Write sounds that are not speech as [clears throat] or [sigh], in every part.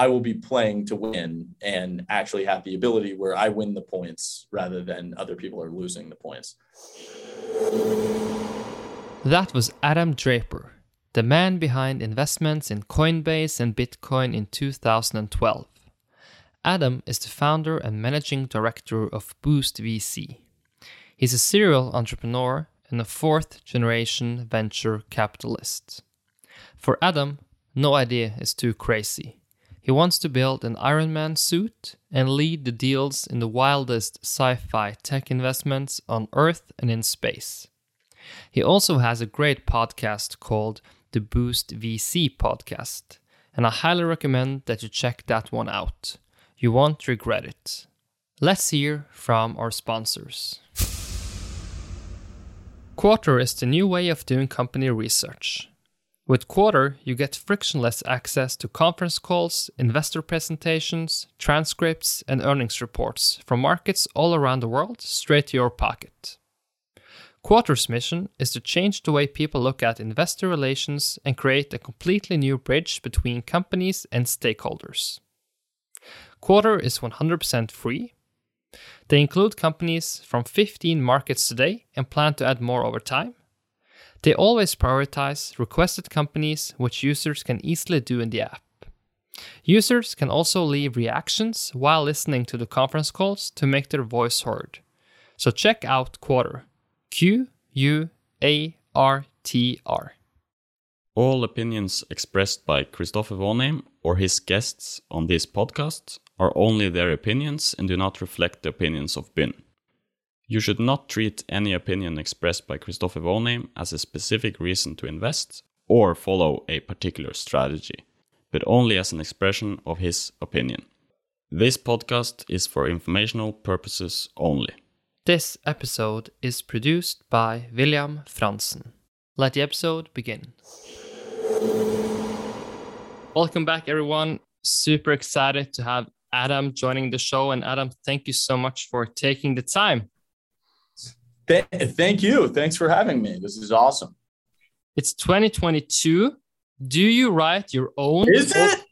I will be playing to win and actually have the ability where I win the points rather than other people are losing the points. That was Adam Draper, the man behind investments in Coinbase and Bitcoin in 2012. Adam is the founder and managing director of Boost VC. He's a serial entrepreneur and a fourth generation venture capitalist. For Adam, no idea is too crazy. He wants to build an Iron Man suit and lead the deals in the wildest sci fi tech investments on Earth and in space. He also has a great podcast called the Boost VC Podcast, and I highly recommend that you check that one out. You won't regret it. Let's hear from our sponsors. Quartr is the new way of doing company research. With Quartr, you get frictionless access to conference calls, investor presentations, transcripts, and earnings reports from markets all around the world straight to your pocket. Quartr's mission is to change the way people look at investor relations and create a completely new bridge between companies and stakeholders. Quartr is 100% free. They include companies from 15 markets today and plan to add more over time. They always prioritize requested companies, which users can easily do in the app. Users can also leave reactions while listening to the conference calls to make their voice heard. So check out Quartr. Q U A R T R. All opinions expressed by Christopher Vonheim or his guests on this podcast are only their opinions and do not reflect the opinions of BIN. You should not treat any opinion expressed by Christopher Vonheim as a specific reason to invest or follow a particular strategy, but only as an expression of his opinion. This podcast is for informational purposes only. This episode is produced by William Franzen. Let the episode begin. Welcome back, everyone. Super excited to have Adam joining the show. And Adam, thank you so much for taking the time. Th- thank you. Thanks for having me. This is awesome. It's 2022. Do you write your own? Is it?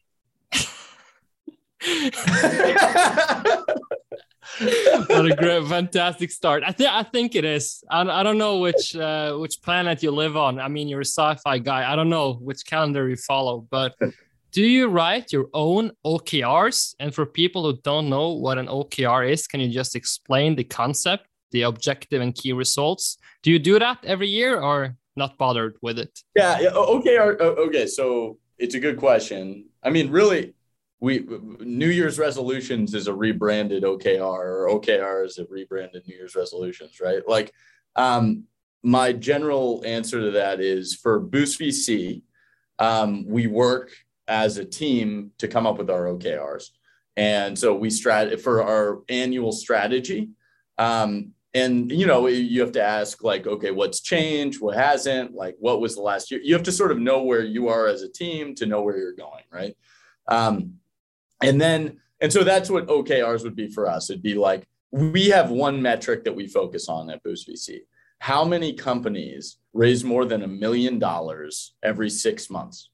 [laughs] what a great, fantastic start! I think I think it is. I, I don't know which uh, which planet you live on. I mean, you're a sci-fi guy. I don't know which calendar you follow, but do you write your own OKRs? And for people who don't know what an OKR is, can you just explain the concept? The objective and key results. Do you do that every year or not bothered with it? Yeah. Okay. Okay. So it's a good question. I mean, really, we New Year's resolutions is a rebranded OKR or OKR is a rebranded New Year's resolutions, right? Like, um, my general answer to that is for Boost VC, um, we work as a team to come up with our OKRs. And so we strat for our annual strategy. Um, and you know you have to ask like okay what's changed? What hasn't? Like what was the last year? You have to sort of know where you are as a team to know where you're going right? Um, and then and so that's what okrs would be for us. It'd be like we have one metric that we focus on at boost vc how many companies raise more than a million dollars every six months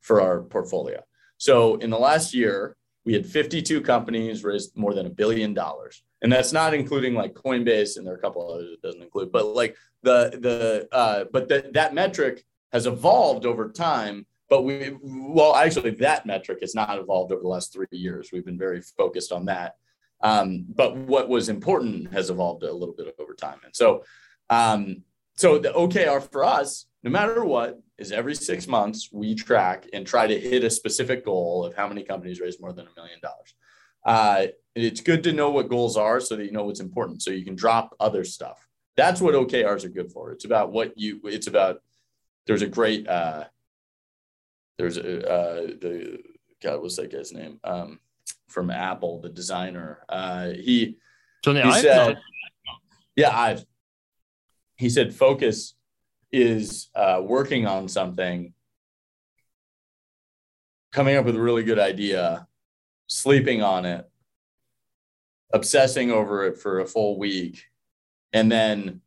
for our portfolio? So in the last year we had 52 companies raised more than a billion dollars and that's not including like Coinbase and there are a couple others it doesn't include, but like the the uh, but that that metric has evolved over time. But we well actually that metric has not evolved over the last three years. We've been very focused on that. Um, but what was important has evolved a little bit over time. And so um, so the OKR for us, no matter what, is every six months we track and try to hit a specific goal of how many companies raise more than a million dollars. It's good to know what goals are so that you know what's important so you can drop other stuff. That's what okrs are good for. It's about what you it's about there's a great uh there's a uh the god what's that guy's name? Um from apple the designer. Uh he, Johnny he said yeah i've he said focus is uh working on something coming up with a really good idea sleeping on it obsessing over it for a full week and then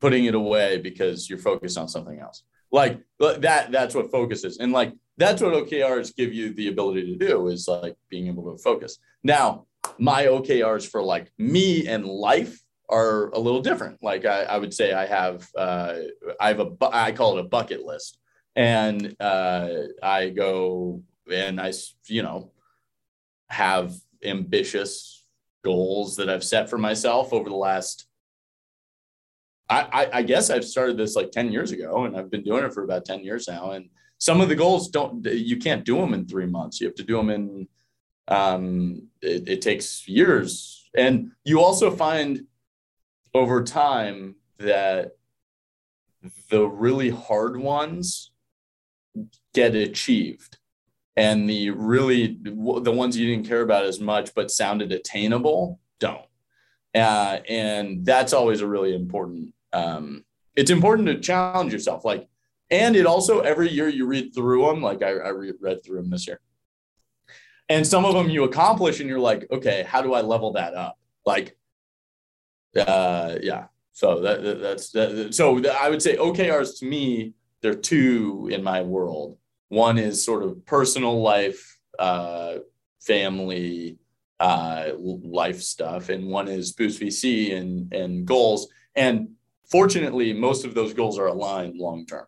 putting it away because you're focused on something else like that that's what focus is and like that's what OKRs give you the ability to do is like being able to focus. Now, my OKRs for like me and life are a little different. Like I, I would say I have uh, I have a I call it a bucket list, and uh, I go and I you know have ambitious goals that I've set for myself over the last. I, I, I guess I've started this like 10 years ago and I've been doing it for about 10 years now. And some of the goals don't, you can't do them in three months. You have to do them in, um, it, it takes years. And you also find over time that the really hard ones get achieved and the really the ones you didn't care about as much but sounded attainable don't. Uh, and that's always a really important um, it's important to challenge yourself like and it also every year you read through them like i, I read through them this year. And some of them you accomplish and you're like okay how do i level that up? Like uh yeah. So that, that's that, so i would say okrs to me they're two in my world one is sort of personal life, uh, family, uh, life stuff, and one is Boost VC and and goals. And fortunately, most of those goals are aligned long term.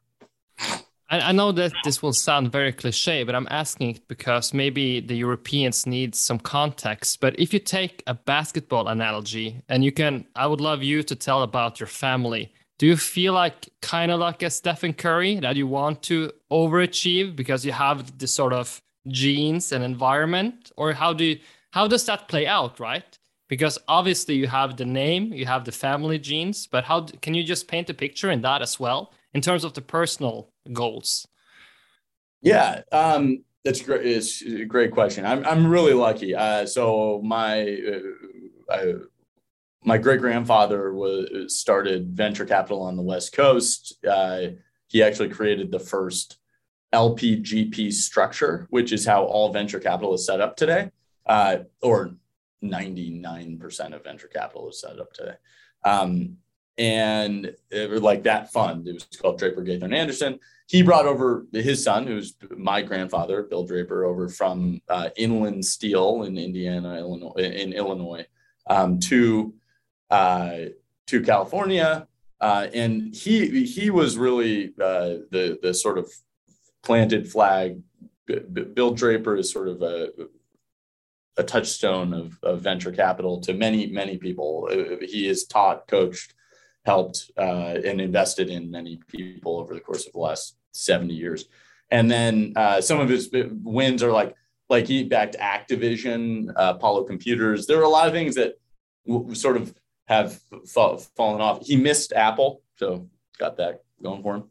I know that this will sound very cliche, but I'm asking it because maybe the Europeans need some context. But if you take a basketball analogy, and you can, I would love you to tell about your family do you feel like kind of like a Stephen Curry that you want to overachieve because you have this sort of genes and environment, or how do you, how does that play out, right? Because obviously you have the name, you have the family genes, but how can you just paint a picture in that as well in terms of the personal goals? Yeah, um, that's great. It's a great question. I'm I'm really lucky. Uh, so my uh, I, my great grandfather was started venture capital on the West Coast. Uh, he actually created the first LPGP structure, which is how all venture capital is set up today, uh, or 99% of venture capital is set up today. Um, and it like that fund, it was called Draper Gaither Anderson. He brought over his son, who's my grandfather, Bill Draper, over from uh, Inland Steel in Indiana, Illinois, in Illinois, um, to to California, uh, and he he was really uh, the the sort of planted flag. Bill Draper is sort of a a touchstone of, of venture capital to many many people. Uh, he has taught, coached, helped, uh, and invested in many people over the course of the last seventy years. And then uh, some of his wins are like like he backed Activision, Apollo Computers. There are a lot of things that w- sort of have fa- fallen off. He missed Apple, so got that going for him.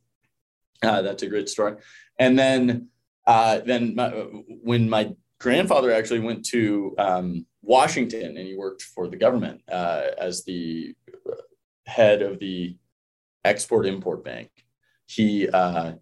Uh, that's a great story. And then, uh, then my, when my grandfather actually went to um, Washington and he worked for the government uh, as the head of the Export Import Bank, he uh,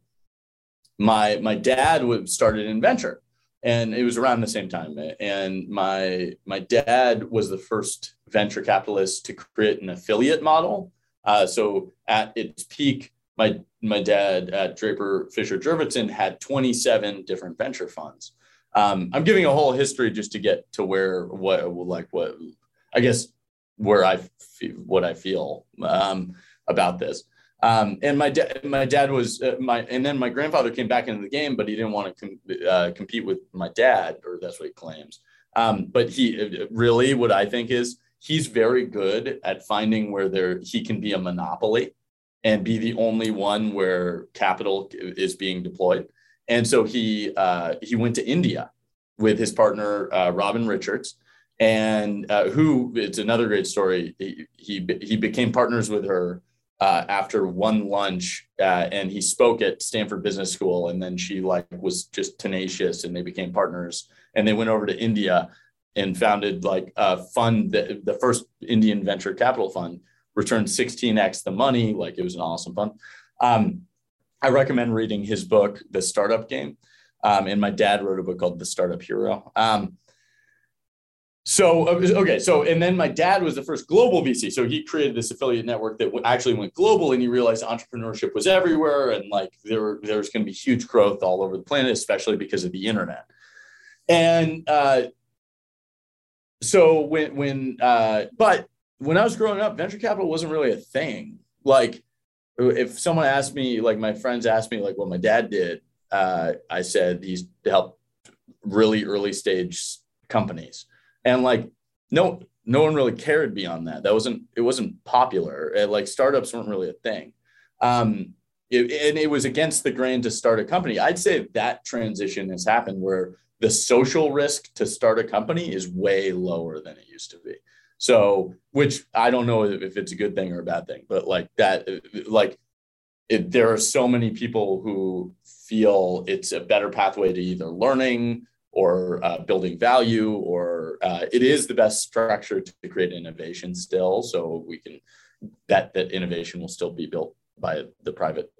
my my dad was started in venture and it was around the same time. And my my dad was the first venture capitalist to create an affiliate model. Uh, so at its peak my my dad at draper fisher jurvetson had 27 different venture funds. Um, i'm giving a whole history just to get to where what like what i guess where i feel, what i feel um, about this um, and my dad, my dad was uh, my, and then my grandfather came back into the game, but he didn't want to com- uh, compete with my dad, or that's what he claims. Um, but he uh, really, what I think is he's very good at finding where there he can be a monopoly and be the only one where capital is being deployed. And so he uh, he went to India with his partner uh, Robin Richards, and uh, who it's another great story. He, he he became partners with her uh, after one lunch uh, and he spoke at stanford business school and then she like was just tenacious and they became partners and they went over to india and founded like a fund that the first indian venture capital fund returned 16x the money like it was an awesome fund. Um, i recommend reading his book the startup game. Um, and my dad wrote a book called the startup hero. Um, so uh, okay so and then my dad was the first global vc so he created this affiliate network that actually went global and he realized entrepreneurship was everywhere and like there there's going to be huge growth all over the planet especially because of the internet. And uh, so when when uh, but when i was growing up venture capital wasn't really a thing. Like if someone asked me like my friends asked me like what my dad did uh, i said he's helped really early stage companies and like no no one really cared beyond that. That wasn't it wasn't popular. It, like startups weren't really a thing. Um it, and it was against the grain to start a company. I'd say that transition has happened where the social risk to start a company is way lower than it used to be. So which i don't know if it's a good thing or a bad thing but like that like it, there are so many people who feel it's a better pathway to either learning or uh, building value, or uh, it is the best structure to create innovation still. So we can bet that innovation will still be built by the private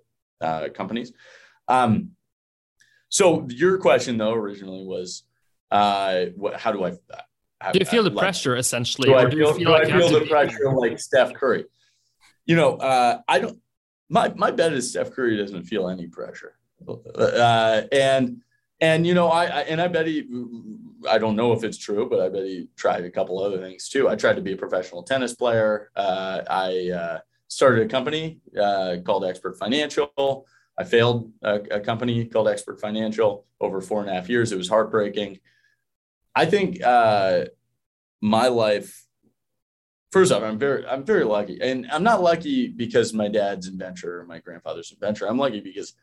uh, companies. Um, so your question though originally was, uh, what, how do I? Have, do you feel the like, pressure essentially, do I feel, do feel, do like I feel the pressure like Steph Curry? You know, uh, I don't. My my bet is Steph Curry doesn't feel any pressure, uh, and and you know, I, I, and I bet he, I don't know if it's true, but I bet he tried a couple other things too. I tried to be a professional tennis player. Uh, I uh, started a company uh, called Xpert Financial. I failed a, a, company called Xpert Financial over four and a half years. It was heartbreaking. I think uh, my life. First off, I'm very, I'm very lucky, and I'm not lucky because my dad's inventor or my grandfather's inventor. I'm lucky because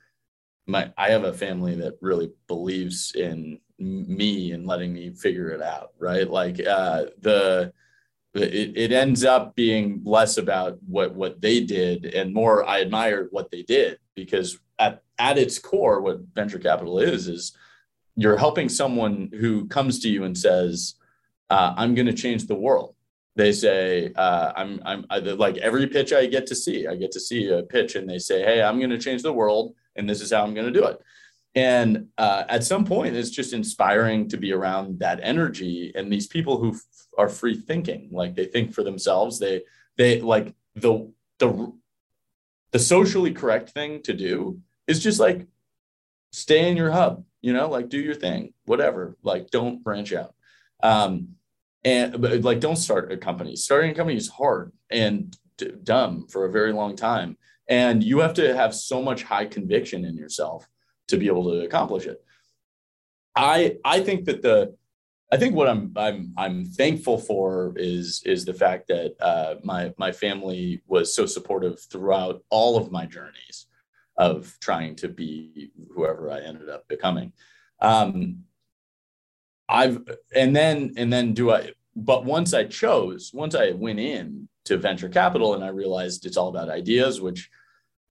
my I have a family that really believes in me and letting me figure it out, right? Like uh, the it, it ends up being less about what what they did and more I admire what they did because at at its core, what venture capital is is you're helping someone who comes to you and says, uh, "I'm going to change the world." They say, uh, "I'm I'm I, like every pitch I get to see, I get to see a pitch, and they say, "Hey, I'm going to change the world." And this is how I'm going to do it. And uh, at some point, it's just inspiring to be around that energy and these people who f- are free thinking, like they think for themselves. They they like the the the socially correct thing to do is just like stay in your hub, you know, like do your thing, whatever. Like don't branch out. Um, and but like don't start a company. Starting a company is hard and d- dumb for a very long time and you have to have so much high conviction in yourself to be able to accomplish it. I i think that the i think what i'm i'm i'm thankful for is is the fact that uh, my my family was so supportive throughout all of my journeys of trying to be whoever i ended up becoming. Um i've and then and then do i but once i chose once i went in to venture capital and I realized it's all about ideas, which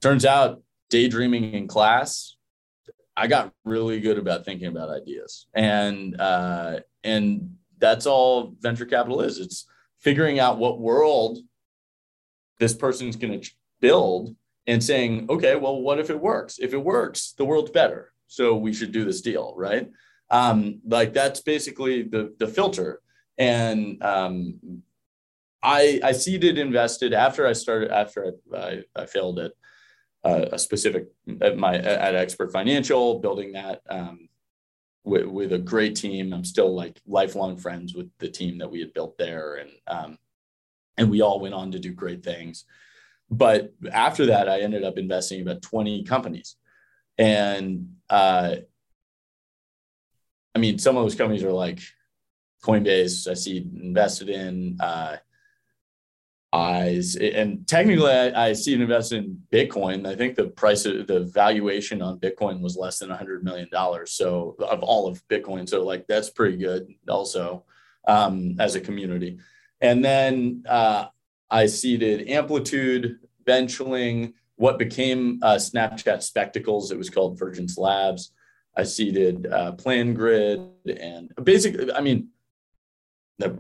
turns out daydreaming in class, I got really good about thinking about ideas. And uh, and that's all venture capital is. It's figuring out what world this person's going to build and saying, okay, well, what if it works? If it works, the world's better. So we should do this deal, right? Um, like that's basically the the filter. And um, I I seeded invested after I started after I I, I failed at uh, a specific at my at Xpert Financial building that um, with with a great team. I'm still like lifelong friends with the team that we had built there, and um, and we all went on to do great things. But after that, I ended up investing about 20 companies, and uh, I mean, some of those companies are like Coinbase. I see invested in. Uh, And technically I, I see an investment in Bitcoin. I think the price of the valuation on Bitcoin was less than hundred million dollars. So of all of Bitcoin, so like that's pretty good also um, as a community. And then uh, I seeded Amplitude, Benchling, what became uh, Snapchat Spectacles. It was called Vergence Labs. I seeded uh, PlanGrid and basically, I mean, the,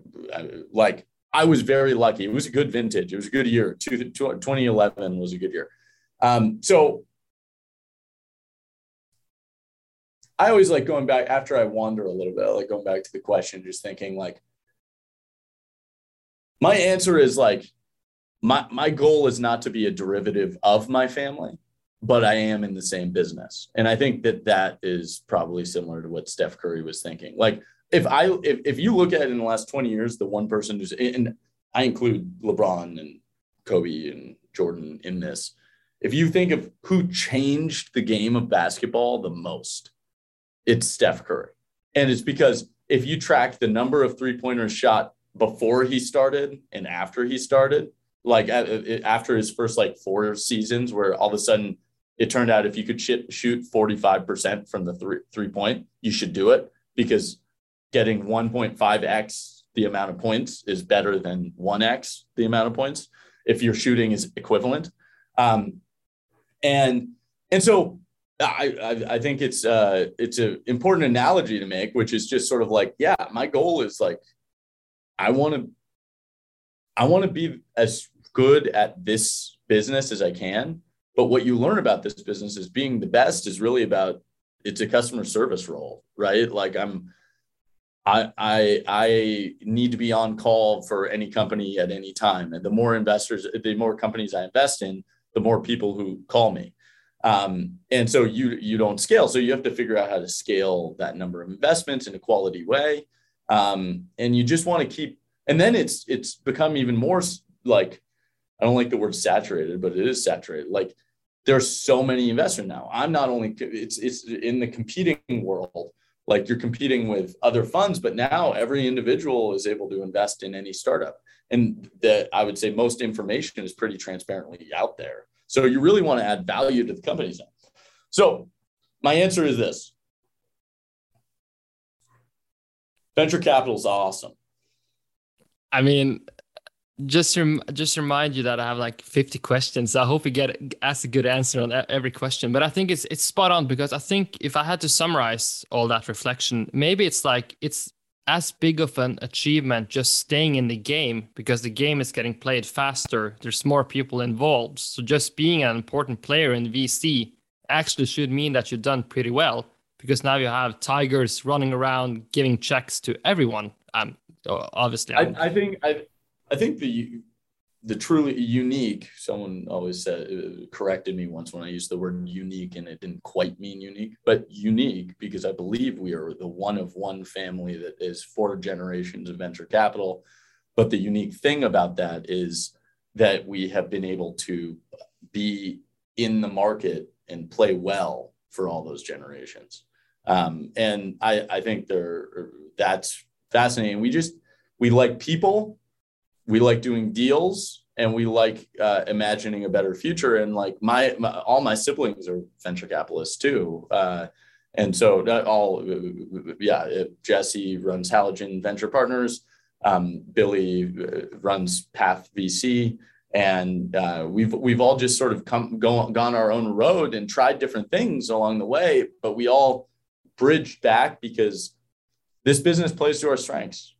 like I was very lucky. It was a good vintage. It was a good year. 2011 was a good year. Um, so I always like going back after I wander a little bit, like going back to the question, just thinking like, my answer is like my my goal is not to be a derivative of my family, but I am in the same business, and I think that that is probably similar to what Steph Curry was thinking. Like if I if, if you look at it in the last 20 years, the one person who's and I include LeBron and Kobe and Jordan in this. If you think of who changed the game of basketball the most, it's Steph Curry. And it's because if you track the number of three pointers shot before he started and after he started, like after his first like four seasons, where all of a sudden it turned out if you could shoot 45% from the three, three point, you should do it because getting 1.5x the amount of points is better than 1x the amount of points if your shooting is equivalent. Um, and and so I, I, I think it's uh it's an important analogy to make, which is just sort of like, yeah, my goal is like, I want to, I want to be as good at this business as I can. But what you learn about this business is being the best is really about it's a customer service role, right? Like I'm, I, I, I need to be on call for any company at any time. And the more investors, the more companies I invest in, the more people who call me. Um, and so you you don't scale. So you have to figure out how to scale that number of investments in a quality way. Um, and you just want to keep. And then it's it's become even more like I don't like the word saturated, but it is saturated. Like there's so many investors now. I'm not only it's it's in the competing world. Like you're competing with other funds, but now every individual is able to invest in any startup. And that I would say most information is pretty transparently out there. So you really want to add value to the companies. So my answer is this. Venture capital is awesome. I mean, just rem- just remind you that I have like 50 questions. I hope we get ask a good answer on every question. But I think it's it's spot on because I think if I had to summarize all that reflection, maybe it's like it's as big of an achievement just staying in the game because the game is getting played faster. There's more people involved. So just being an important player in VC actually should mean that you've done pretty well because now you have tigers running around giving checks to everyone. Um, obviously, I, I think I, I think the the truly unique someone always said uh, corrected me once when i used the word unique and it didn't quite mean unique but unique because i believe we are the one of one family that is four generations of venture capital. But the unique thing about that is that we have been able to be in the market and play well for all those generations. Um, and I, I think there that's fascinating. We just we like people we like doing deals and we like uh, imagining a better future. And like my, my, all my siblings are venture capitalists too. Uh, and so all, yeah, Jesse runs Halogen Venture Partners. Um, Billy uh, runs Path VC. And uh, we've we've all just sort of come go, gone our own road and tried different things along the way, but we all bridged back because this business plays to our strengths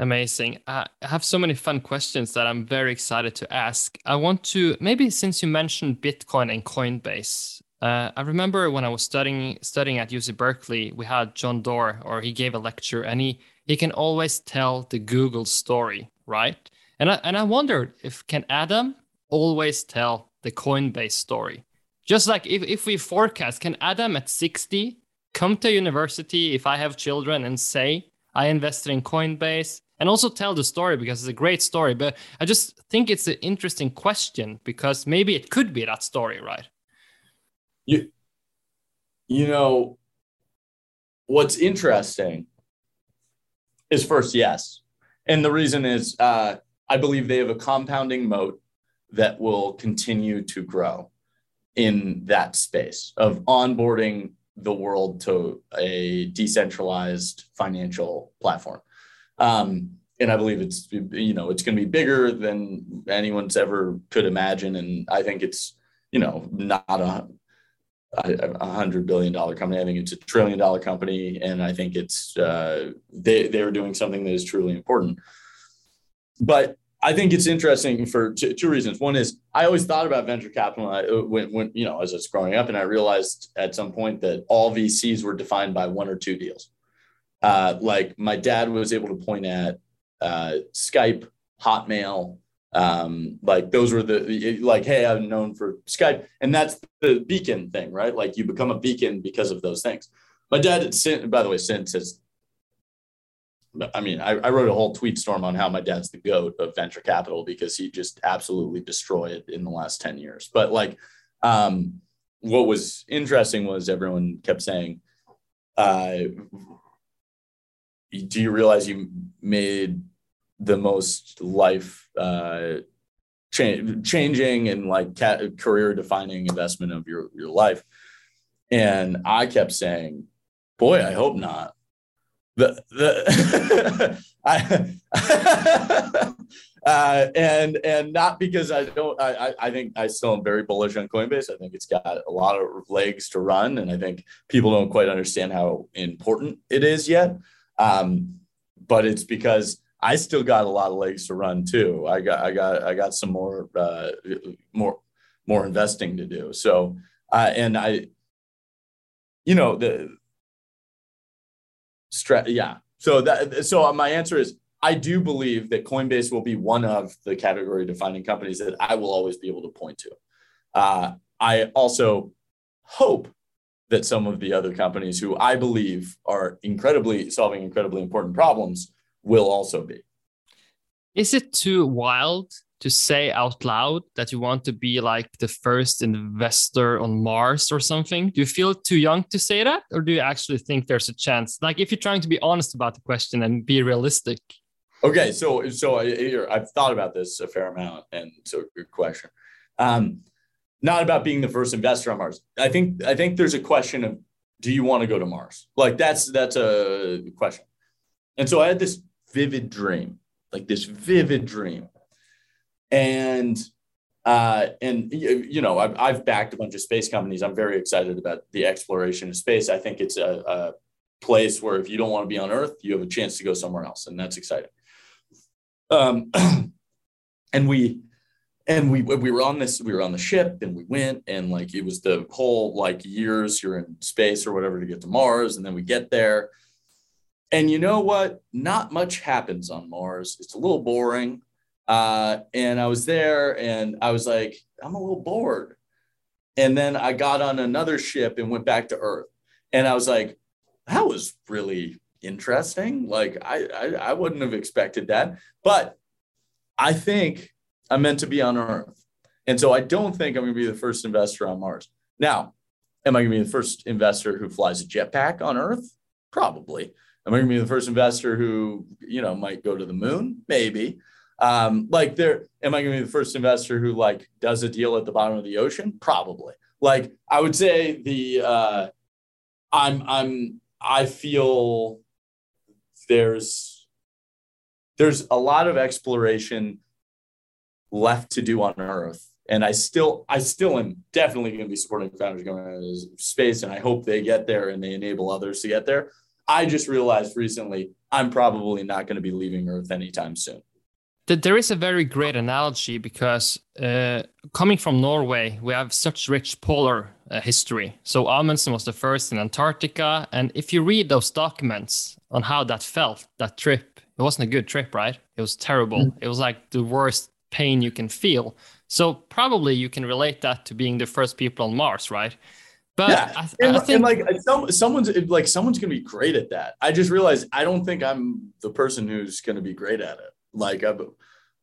Amazing. I have so many fun questions that I'm very excited to ask. I want to maybe since you mentioned Bitcoin and Coinbase, uh, I remember when I was studying studying at UC Berkeley, we had John Doerr, or he gave a lecture, and he he can always tell the Google story, right? And I and I wondered if can Adam always tell the Coinbase story? Just like if, if we forecast, can Adam at 60 come to university if I have children and say, I invested in Coinbase and also tell the story because it's a great story. But I just think it's an interesting question because maybe it could be that story, right? You, you know, what's interesting is first, yes. And the reason is uh, I believe they have a compounding moat that will continue to grow in that space of onboarding the world to a decentralized financial platform. Um, and I believe it's you know it's going to be bigger than anyone's ever could imagine, and I think it's you know not a a hundred billion dollar company. I think it's a trillion dollar company, and I think it's uh, they they're doing something that is truly important. But I think it's interesting for two, two, reasons. One is I always thought about venture capital when, when, you know, as I was growing up, and I realized at some point that all VCs were defined by one or two deals. Uh, like my dad was able to point at uh, Skype, Hotmail. Um, like those were the like, hey, I'm known for Skype, and that's the beacon thing, right? Like you become a beacon because of those things. My dad, by the way, since has I mean, I, I, wrote a whole tweet storm on how my dad's the goat of venture capital because he just absolutely destroyed in the last 10 years. But like, um, what was interesting was everyone kept saying, uh, do you realize you made the most life uh, cha- changing and like career defining investment of your, your life? And I kept saying, boy, I hope not the the [laughs] I, [laughs] uh, and and not because I don't I I think I still am very bullish on Coinbase. I think it's got a lot of legs to run, and I think people don't quite understand how important it is yet. Um, but it's because I still got a lot of legs to run too. I got I got I got some more uh, more more investing to do. So uh, and I, you know the Stra- yeah. So that so my answer is I do believe that Coinbase will be one of the category defining companies that I will always be able to point to. Uh, I also hope that some of the other companies who I believe are incredibly solving incredibly important problems will also be. Is it too wild to say out loud that you want to be like the first investor on Mars or something? Do you feel too young to say that? Or do you actually think there's a chance? Like if you're trying to be honest about the question and be realistic. Okay, so so I, I've thought about this a fair amount, and so good question. Um, not about being the first investor on Mars. I think I think there's a question of do you want to go to Mars? Like that's that's a question. And so I had this vivid dream, like this vivid dream and uh, and you know I've, I've backed a bunch of space companies i'm very excited about the exploration of space i think it's a, a place where if you don't want to be on earth you have a chance to go somewhere else and that's exciting um, [clears throat] and we and we we were on this we were on the ship and we went and like it was the whole like years you're in space or whatever to get to mars and then we get there and you know what not much happens on mars it's a little boring uh, and I was there and I was like, I'm a little bored. And then I got on another ship and went back to Earth. And I was like, that was really interesting. Like I, I, I wouldn't have expected that. But I think I'm meant to be on Earth. And so I don't think I'm going to be the first investor on Mars. Now, am I going to be the first investor who flies a jetpack on Earth? Probably. Am I going to be the first investor who, you know, might go to the moon? Maybe. Um, like there, am I going to be the first investor who like does a deal at the bottom of the ocean? Probably. Like I would say the uh, I'm I'm I feel there's there's a lot of exploration left to do on Earth. And I still, I still am definitely going to be supporting founders going into space, and I hope they get there and they enable others to get there. I just realized recently I'm probably not going to be leaving Earth anytime soon there is a very great analogy because uh, coming from Norway, we have such rich polar uh, history. So Amundsen was the first in Antarctica, and if you read those documents on how that felt, that trip, it wasn't a good trip, right? It was terrible. Mm. It was like the worst pain you can feel. So probably you can relate that to being the first people on Mars, right? But yeah, I, and, I think, and like some, someone's like someone's gonna be great at that. I just realized I don't think I'm the person who's gonna be great at it. Like I,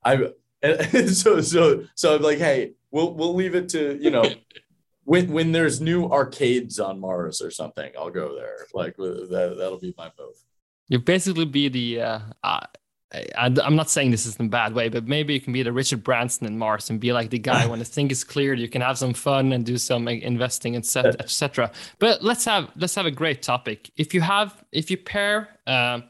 I, and [laughs] so so so I'm like, hey, we'll we'll leave it to you know. [laughs] when, when there's new arcades on Mars or something, I'll go there. Like that, that'll be my move. You basically be the uh, uh, I, am not saying this is in a bad way, but maybe you can be the Richard Branson in Mars and be like the guy [laughs] when the thing is cleared, you can have some fun and do some investing, and etc. etc. But let's have let's have a great topic. If you have if you pair uh,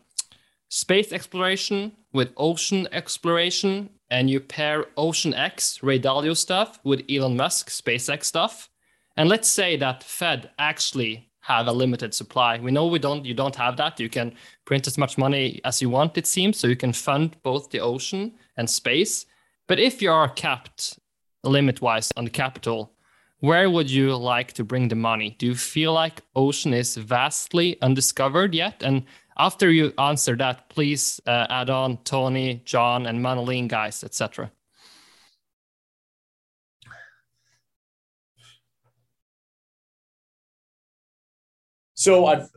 space exploration with ocean exploration and you pair Ocean X, Ray Dalio stuff, with Elon Musk, SpaceX stuff, and let's say that Fed actually have a limited supply. We know we don't you don't have that. You can print as much money as you want, it seems, so you can fund both the ocean and space. But if you are capped limit wise on the capital, where would you like to bring the money? Do you feel like ocean is vastly undiscovered yet? And after you answer that, please uh, add on Tony, John, and Manolene guys, etc. So I've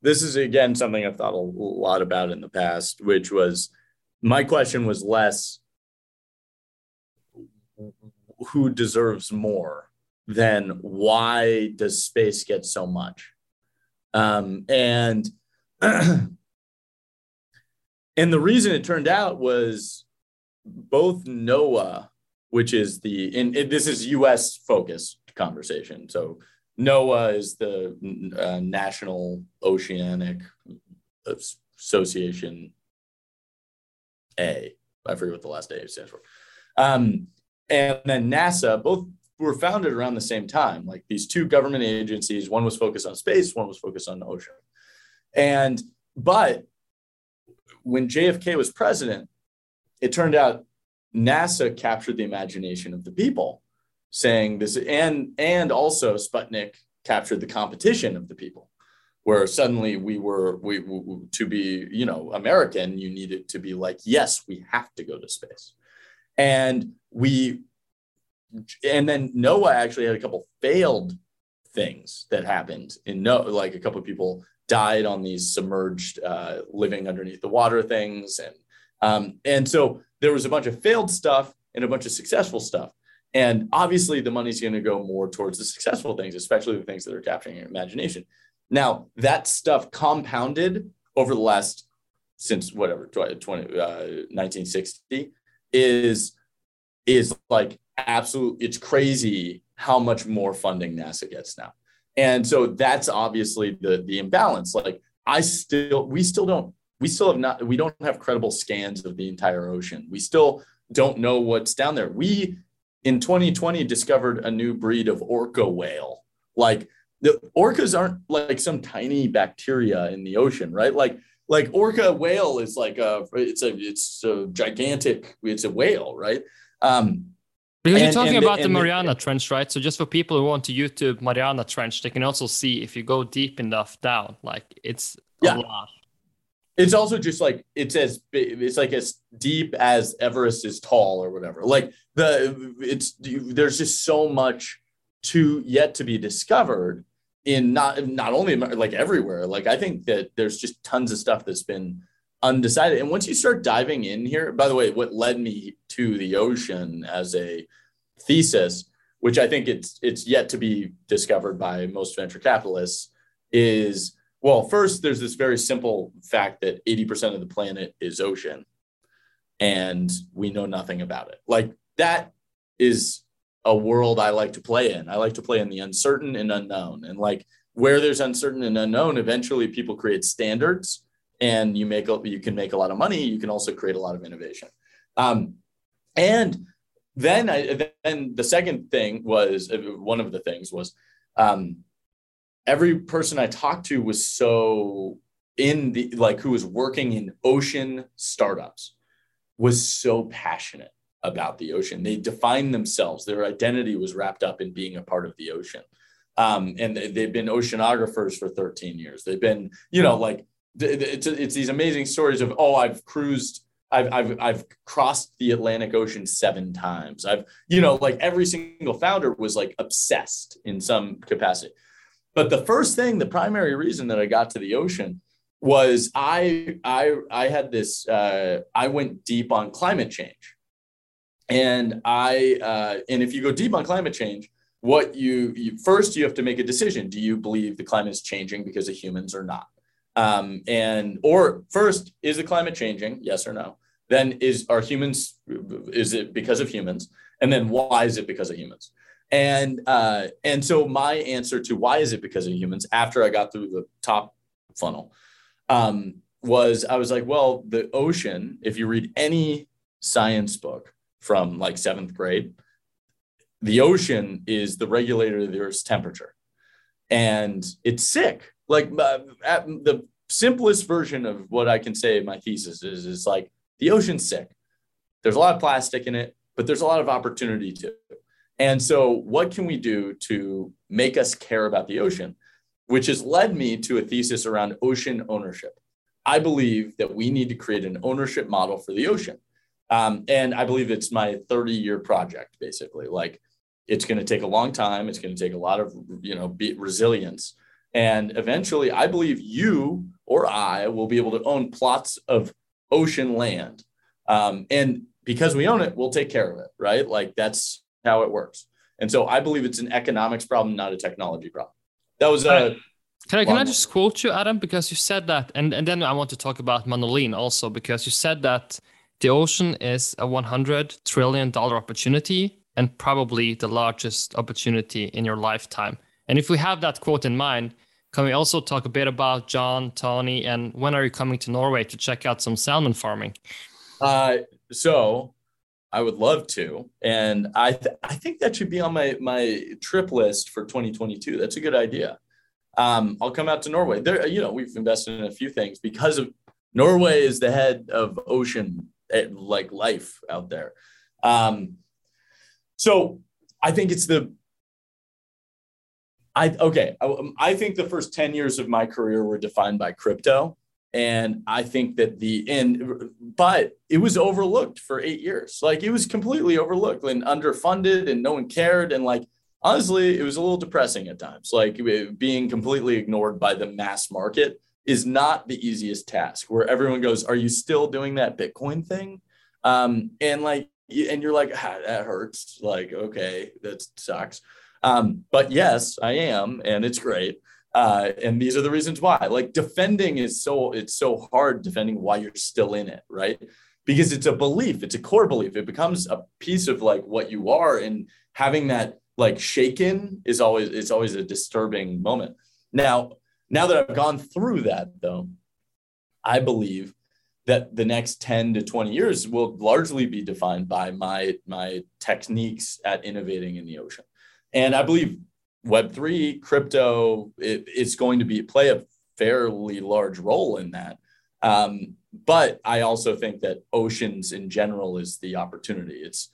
this is again something I've thought a lot about in the past, which was my question was less who deserves more than why does space get so much um, and [clears throat] and the reason it turned out was both NOAA, which is the and this is U.S. focused conversation. So NOAA is the uh, National Oceanic Association. A, I forget what the last A stands for. Um, and then NASA, both were founded around the same time. Like these two government agencies, one was focused on space, one was focused on the ocean. And but when JFK was president, it turned out NASA captured the imagination of the people, saying this, and and also Sputnik captured the competition of the people, where suddenly we were we, we to be you know American, you needed to be like yes, we have to go to space, and we, and then NOAA actually had a couple failed things that happened in no like a couple of people died on these submerged uh, living underneath the water things. And um, and so there was a bunch of failed stuff and a bunch of successful stuff and obviously the money's going to go more towards the successful things especially the things that are capturing your imagination now that stuff compounded over the last since whatever 20, 20 uh, 1960 is is like absolute it's crazy how much more funding nasa gets now and so that's obviously the the imbalance. Like I still, we still don't, we still have not, we don't have credible scans of the entire ocean. We still don't know what's down there. We in 2020 discovered a new breed of orca whale. Like the orcas aren't like some tiny bacteria in the ocean, right? Like like orca whale is like a it's a it's a gigantic it's a whale, right? Um, because and, you're talking about the, the Mariana the, Trench, right? So just for people who want to YouTube Mariana Trench, they can also see if you go deep enough down, like it's yeah. a lot. It's also just like it's as it's like as deep as Everest is tall or whatever. Like the it's there's just so much to yet to be discovered in not not only like everywhere. Like I think that there's just tons of stuff that's been undecided. And once you start diving in here, by the way, what led me to the ocean as a thesis, which I think it's it's yet to be discovered by most venture capitalists, is well, first there's this very simple fact that 80% of the planet is ocean and we know nothing about it. Like that is a world I like to play in. I like to play in the uncertain and unknown. And like where there's uncertain and unknown, eventually people create standards and you make a, you can make a lot of money. You can also create a lot of innovation. Um, and then I, then the second thing was uh, one of the things was um, every person I talked to was so in the like who was working in ocean startups was so passionate about the ocean. They defined themselves. Their identity was wrapped up in being a part of the ocean. Um, and they've been oceanographers for 13 years. They've been, you know, like it's, it's these amazing stories of oh i've cruised I've, I've I've crossed the Atlantic Ocean seven times. I've you know like every single founder was like obsessed in some capacity. But the first thing, the primary reason that I got to the ocean was I I I had this uh, I went deep on climate change, and I uh, and if you go deep on climate change, what you, you first you have to make a decision: do you believe the climate is changing because of humans or not? Um, and or first, is the climate changing? Yes or no? Then is are humans? Is it because of humans? And then why is it because of humans? And uh, and so my answer to why is it because of humans after I got through the top funnel um, was I was like, well, the ocean. If you read any science book from like seventh grade, the ocean is the regulator of the Earth's temperature, and it's sick like uh, the simplest version of what I can say in my thesis is is like the ocean's sick. There's a lot of plastic in it, but there's a lot of opportunity too. And so, what can we do to make us care about the ocean? Which has led me to a thesis around ocean ownership. I believe that we need to create an ownership model for the ocean. Um, and I believe it's my 30 year project, basically. Like, it's going to take a long time. It's going to take a lot of, you know, resilience. And eventually, I believe you or I will be able to own plots of ocean land. Um, and because we own it, we'll take care of it, right? Like that's how it works. And so I believe it's an economics problem, not a technology problem. That was a. Can I, can I just quote you, Adam? Because you said that, and, and then I want to talk about Manolin also, because you said that the ocean is a $100 trillion opportunity and probably the largest opportunity in your lifetime. And if we have that quote in mind, can we also talk a bit about John, Tony, and when are you coming to Norway to check out some salmon farming? Uh, so I would love to, and I th- I think that should be on my my trip list for 2022. That's a good idea. Um, I'll come out to Norway. There, you know, we've invested in a few things because of Norway is the head of ocean eh, like life out there. Um, so I think it's the I okay. I, I, think the first ten years of my career were defined by crypto, and I think that the end, but it was overlooked for eight years. Like it was completely overlooked and underfunded, and no one cared. And like honestly, it was a little depressing at times. Like being completely ignored by the mass market is not the easiest task. Where everyone goes, "Are you still doing that Bitcoin thing?" Um, and like, and you're like, ah, "That hurts." Like, okay, that sucks. Um, but yes, I am, and it's great. Uh, and these are the reasons why. Like defending is so it's so hard defending why you're still in it, right? Because it's a belief, it's a core belief. It becomes a piece of like what you are, and having that like shaken is always it's always a disturbing moment. Now, now that I've gone through that though, I believe that the next 10 to 20 years will largely be defined by my my techniques at innovating in the ocean and I believe Web3, crypto, it, it's going to be play a fairly large role in that. Um, but I also think that oceans in general is the opportunity. It's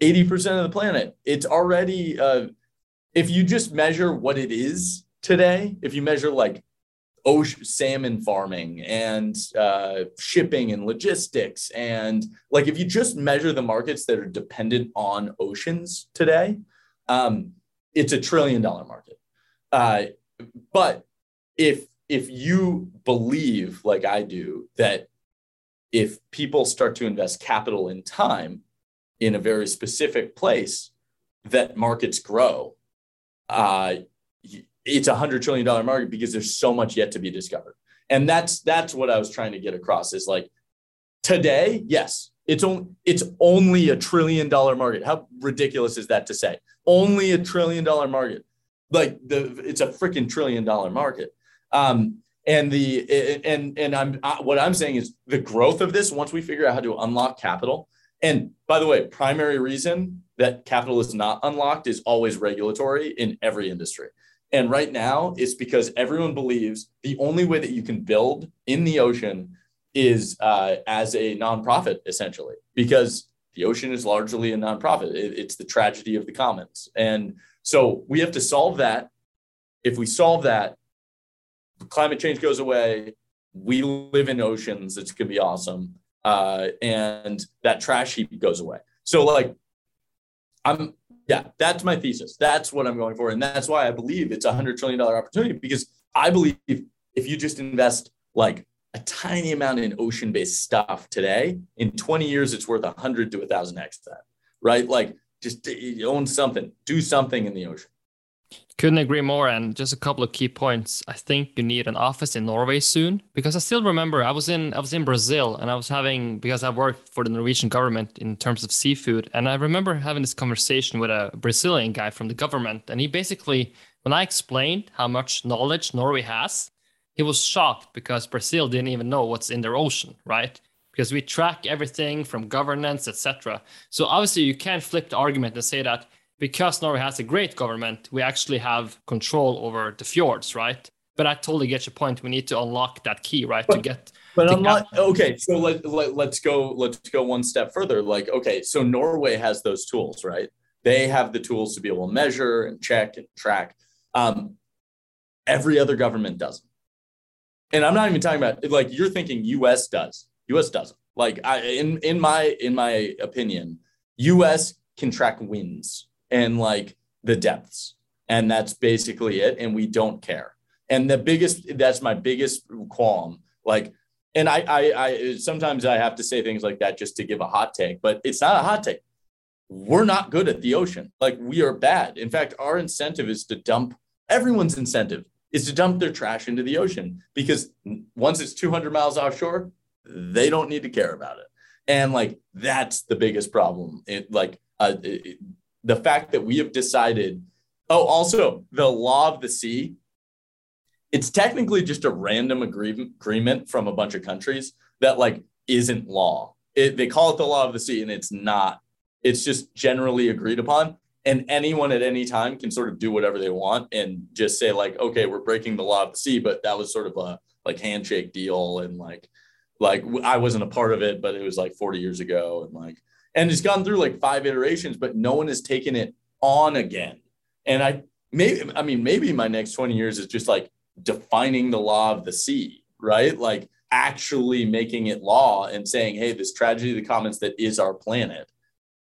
80% of the planet. It's already, uh, if you just measure what it is today, if you measure like ocean salmon farming and uh, shipping and logistics, and like if you just measure the markets that are dependent on oceans today, um, it's a trillion dollar market. Uh, but if if you believe like I do that if people start to invest capital in time in a very specific place, that markets grow. Uh, it's a hundred trillion dollar market because there's so much yet to be discovered, and that's that's what I was trying to get across. Is like today, yes, it's only it's only a trillion dollar market. How ridiculous is that to say? Only a trillion dollar market. Like the it's a freaking trillion dollar market. Um, and the and and I'm what I'm saying is the growth of this once we figure out how to unlock capital. And by the way, primary reason that capital is not unlocked is always regulatory in every industry. And right now, it's because everyone believes the only way that you can build in the ocean is uh, as a nonprofit essentially because the ocean is largely a nonprofit. It, it's the tragedy of the commons, and so we have to solve that. If we solve that, climate change goes away. We live in oceans. It's gonna be awesome, uh, and that trash heap goes away. So like, I'm yeah, that's my thesis. That's what I'm going for, and that's why I believe it's a hundred trillion dollar opportunity because I believe if you just invest like a tiny amount in ocean based stuff today, in 20 years, it's worth 100 to 1,000x that, right? Like just own something, do something in the ocean. Couldn't agree more. And just a couple of key points. I think you need an office in Norway soon because I still remember I was in I was in Brazil and I was having because I worked for the Norwegian government in terms of seafood. And I remember having this conversation with a Brazilian guy from the government. And he basically, when I explained how much knowledge Norway has, he was shocked because Brazil didn't even know what's in their ocean, right? Because we track everything from governance, etc. So obviously, you can't flip the argument and say that because Norway has a great government, we actually have control over the fjords, right? But I totally get your point. We need to unlock that key, right? But, to get. But I'm not okay. So let, let let's go. Let's go one step further. Like okay, so Norway has those tools, right? they have the tools to be able to measure and check and track. Um, every other government doesn't. And I'm not even talking about like you're thinking US does. US doesn't. Like I in in my in my opinion, US can track winds and like the depths. And that's basically it. And we don't care. And the biggest that's my biggest qualm. Like and I, I, I sometimes I have to say things like that just to give a hot take, but it's not a hot take. We're not good at the ocean. Like we are bad. In fact, our incentive is to dump everyone's incentive is to dump their trash into the ocean because once it's 200 miles offshore, they don't need to care about it. And like that's the biggest problem. It like uh, it, the fact that we have decided. Oh, also the law of the sea it's technically just a random agreement from a bunch of countries that like isn't law. It, they call it the law of the sea, and it's not. It's just generally agreed upon, and anyone at any time can sort of do whatever they want and just say like, okay, we're breaking the law of the sea, but that was sort of a like handshake deal, and like, like I wasn't a part of it, but it was like 40 years ago, and like, and it's gone through like five iterations, but no one has taken it on again. And I maybe, I mean, maybe my next 20 years is just like defining the law of the sea, right? Like actually making it law and saying, hey, this tragedy of the commons that is our planet,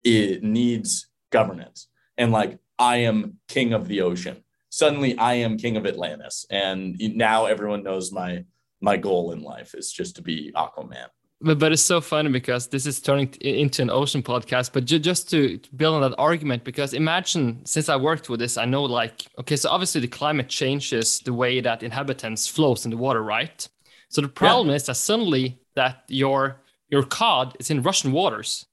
it needs governance. And like, I am king of the ocean. Suddenly I am king of Atlantis. And now everyone knows my my goal in life is just to be Aquaman. But, but it's so funny because this is turning into an ocean podcast. But ju- just to build on that argument, because imagine since I worked with this, I know like okay, so obviously the climate changes the way that inhabitants flows in the water, right? So the problem yeah. is that suddenly that your your cod is in Russian waters,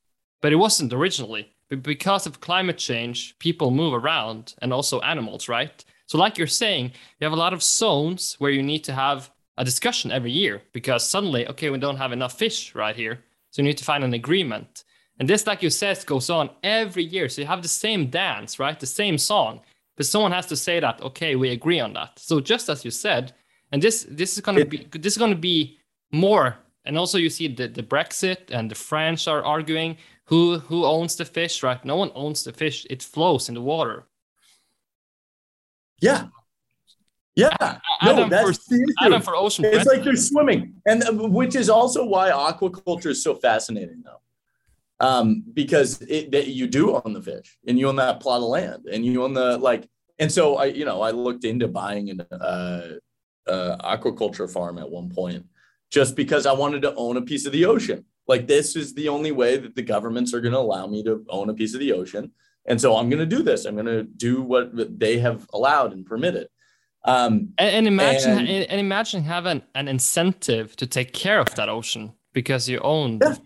but it wasn't originally. But because of climate change, people move around and also animals, right? So like you're saying, you have a lot of zones where you need to have a discussion every year because suddenly, okay, we don't have enough fish right here. So you need to find an agreement. And this, like you said, goes on every year. So you have the same dance, right? The same song. But someone has to say that, okay, we agree on that. So just as you said, and this this is gonna be this is gonna be more. And also you see the, the Brexit and the French are arguing who who owns the fish, right? No one owns the fish. It flows in the water. Yeah, yeah, Adam no, that's for. Adam for ocean. It's like you're swimming, and uh, which is also why aquaculture is so fascinating, though, um, because it, that you do own the fish, and you own that plot of land, and you own the like, and so I, you know, I looked into buying an uh, uh, aquaculture farm at one point, just because I wanted to own a piece of the ocean. Like this is the only way that the governments are going to allow me to own a piece of the ocean, and so I'm going to do this. I'm going to do what they have allowed and permitted um, and, and, imagine and, and, imagine having an incentive to take care of that ocean because you own. Yeah.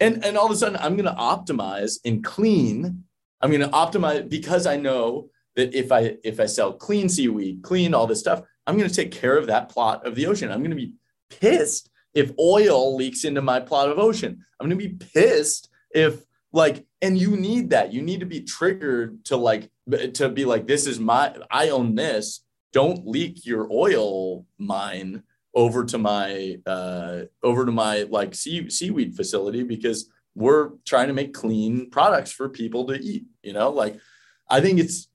And and all of a sudden, I'm going to optimize and clean. I'm going to optimize because I know that if I if I sell clean seaweed, clean all this stuff, I'm going to take care of that plot of the ocean. I'm going to be pissed if oil leaks into my plot of ocean. I'm going to be pissed if like and you need that. You need to be triggered to like to be like this is my i own this. Don't leak your oil mine over to my uh over to my like sea, seaweed facility because we're trying to make clean products for people to eat you know? Like i think it's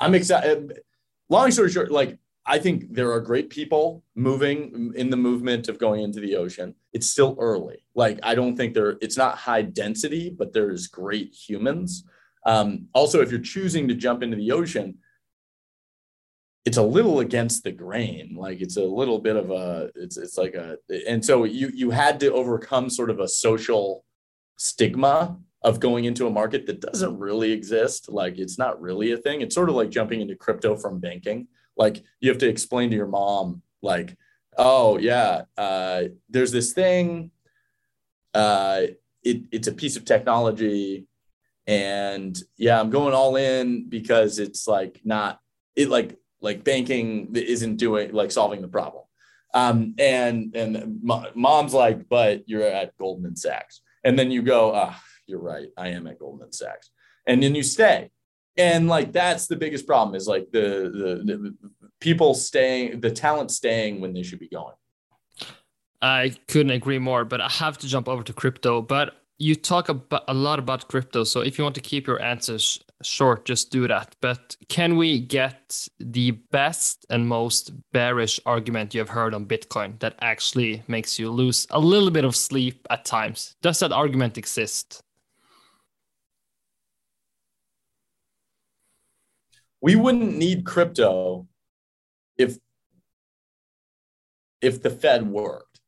i'm excited long story short like I think there are great people moving in the movement of going into the ocean. It's still early. Like I don't think there it's not high density, but there's great humans. Um, also, if you're choosing to jump into the ocean, it's a little against the grain. Like it's a little bit of a it's it's like a and so you you had to overcome sort of a social stigma of going into a market that doesn't really exist. Like it's not really a thing. It's sort of like jumping into crypto from banking like you have to explain to your mom like oh yeah uh, there's this thing uh, it, it's a piece of technology and yeah i'm going all in because it's like not it like like banking isn't doing like solving the problem. Um, and and mom's like but you're at goldman sachs. And then you go ah you're right i am at goldman sachs. And then you stay and like that's the biggest problem is like the, the, the people staying the talent staying when they should be going i couldn't agree more but i have to jump over to crypto but you talk about a lot about crypto. So if you want to keep your answers short, just do that. But can we get the best and most bearish argument you have heard on Bitcoin that actually makes you lose a little bit of sleep at times? Does that argument exist? We wouldn't need crypto if if the Fed worked.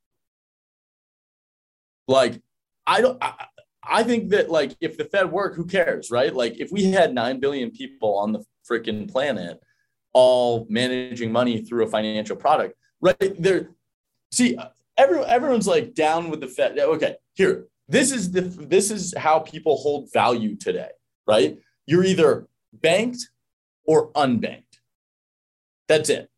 Like I don't. I, I think that like if the Fed worked, who cares, right? Like if we had nine billion people on the freaking planet, all managing money through a financial product, right? There, see, everyone, everyone's like down with the Fed. Okay, here, this is the this is how people hold value today, right? You're either banked or unbanked. That's it.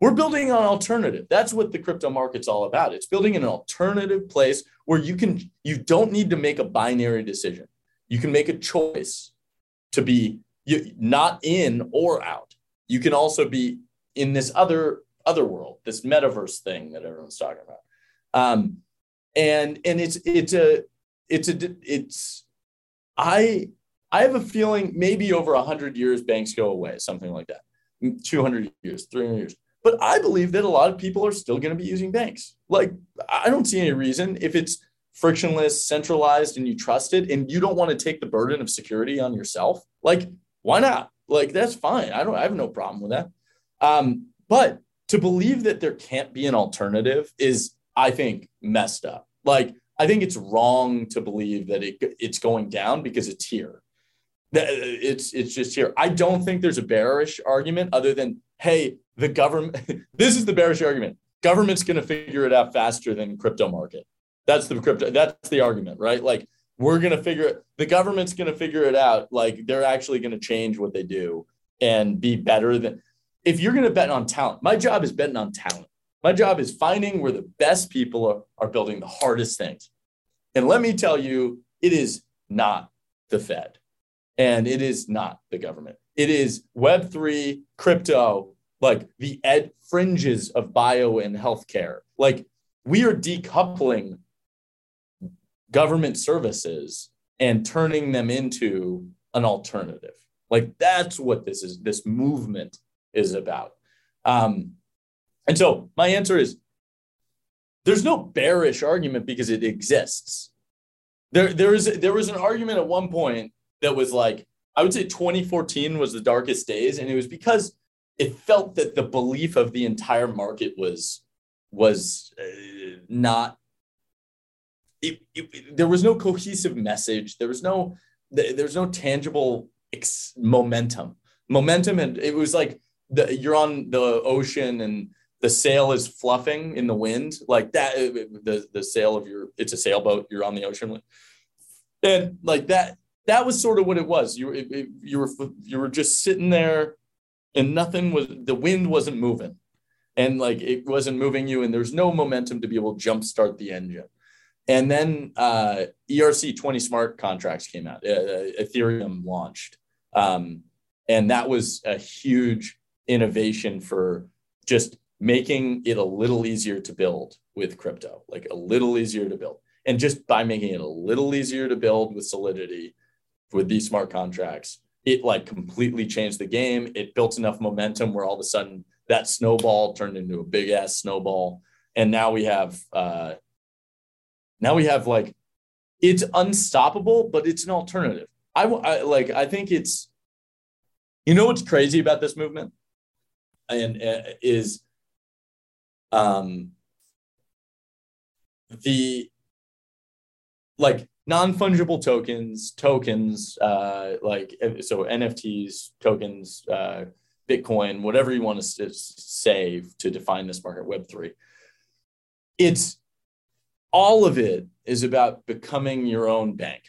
We're building an alternative. That's what the crypto market's all about. It's building an alternative place where you can you don't need to make a binary decision. You can make a choice to be not in or out. You can also be in this other other world, this metaverse thing that everyone's talking about. Um, and and it's it's a it's a it's I I have a feeling maybe over 100 years banks go away, something like that. 200 years, 300 years. But I believe that a lot of people are still going to be using banks. Like, I don't see any reason if it's frictionless, centralized, and you trust it, and you don't want to take the burden of security on yourself. Like, why not? Like, that's fine. I don't. I have no problem with that. Um, but to believe that there can't be an alternative is, I think, messed up. Like, I think it's wrong to believe that it, it's going down because it's here. It's it's just here. I don't think there's a bearish argument other than hey, the government, [laughs] this is the bearish argument. Government's going to figure it out faster than crypto market. That's the crypto. That's the argument, right? Like we're going to figure it. The government's going to figure it out. Like they're actually going to change what they do and be better than. If you're going to bet on talent, my job is betting on talent. My job is finding where the best people are, are building the hardest things. And let me tell you, it is not the Fed and it is not the government. It is Web3, crypto, like the ed fringes of bio and healthcare. Like we are decoupling government services and turning them into an alternative. Like that's what this is, this movement is about. Um, and so my answer is there's no bearish argument because it exists. There, there is there was an argument at one point that was like, I would say 2014 was the darkest days, and it was because it felt that the belief of the entire market was was uh, not it, it, there was no cohesive message. There was no there was no tangible ex- momentum. Momentum and it was like the, you're on the ocean and the sail is fluffing in the wind like that uh, the the sail of your it's a sailboat you're on the ocean. And like that that was sort of what it was. You it, you were you were just sitting there and nothing was the wind wasn't moving. And like it wasn't moving you and there's no momentum to be able to jumpstart the engine. And then uh, erc20 smart contracts came out uh, uh, ethereum launched. Um, and that was a huge innovation for just making it a little easier to build with crypto like a little easier to build. And just by making it a little easier to build with solidity with these smart contracts it like completely changed the game. It built enough momentum where all of a sudden that snowball turned into a big ass snowball. And now we have, uh, now we have like, it's unstoppable, but it's an alternative. I, I like, I think it's, you know, what's crazy about this movement and uh, is, um, the, like non-fungible tokens tokens uh, like so nfts tokens uh, bitcoin whatever you want to say to define this market web3 it's all of it is about becoming your own bank.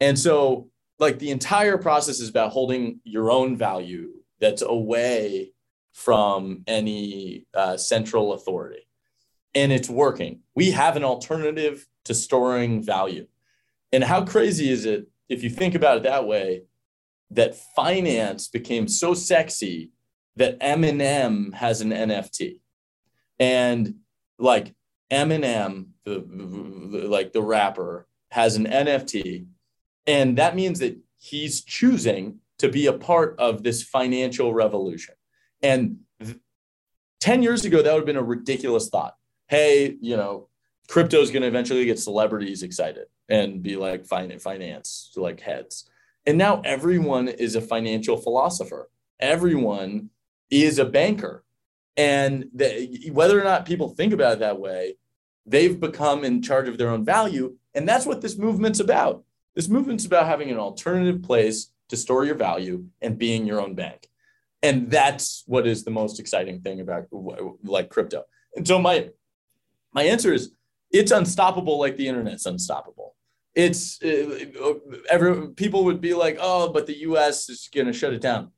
And so like the entire process is about holding your own value that's away from any uh, central authority. And it's working. We have an alternative to storing value and how crazy is it if you think about it that way that finance became so sexy that Eminem has an NFT. And like Eminem, the, like the rapper, has an NFT, and that means that he's choosing to be a part of this financial revolution. And 10 years ago, that would have been a ridiculous thought. Hey, you know, crypto is going to eventually get celebrities excited and be like finance, like heads. And now everyone is a financial philosopher. Everyone is a banker. And the, whether or not people think about it that way, they've become in charge of their own value. And that's what this movement's about. This movement's about having an alternative place to store your value and being your own bank. And that's what is the most exciting thing about like crypto. And so my my answer is it's unstoppable like the internet's unstoppable. It's uh, every people would be like, "Oh, but the US is going to shut it down."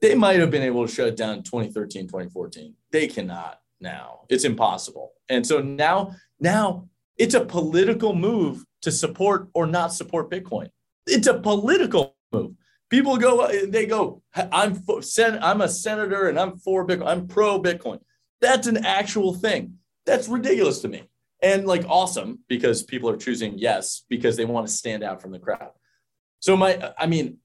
They might have been able to shut it down in 2013, 2014. They cannot now. It's impossible. And so now now it's a political move to support or not support Bitcoin. It's a political move. People go, they go, I'm for, I'm a senator and I'm for Bitcoin. I'm pro Bitcoin. That's an actual thing. That's ridiculous to me. And like awesome because people are choosing yes because they want to stand out from the crowd. So my, I mean,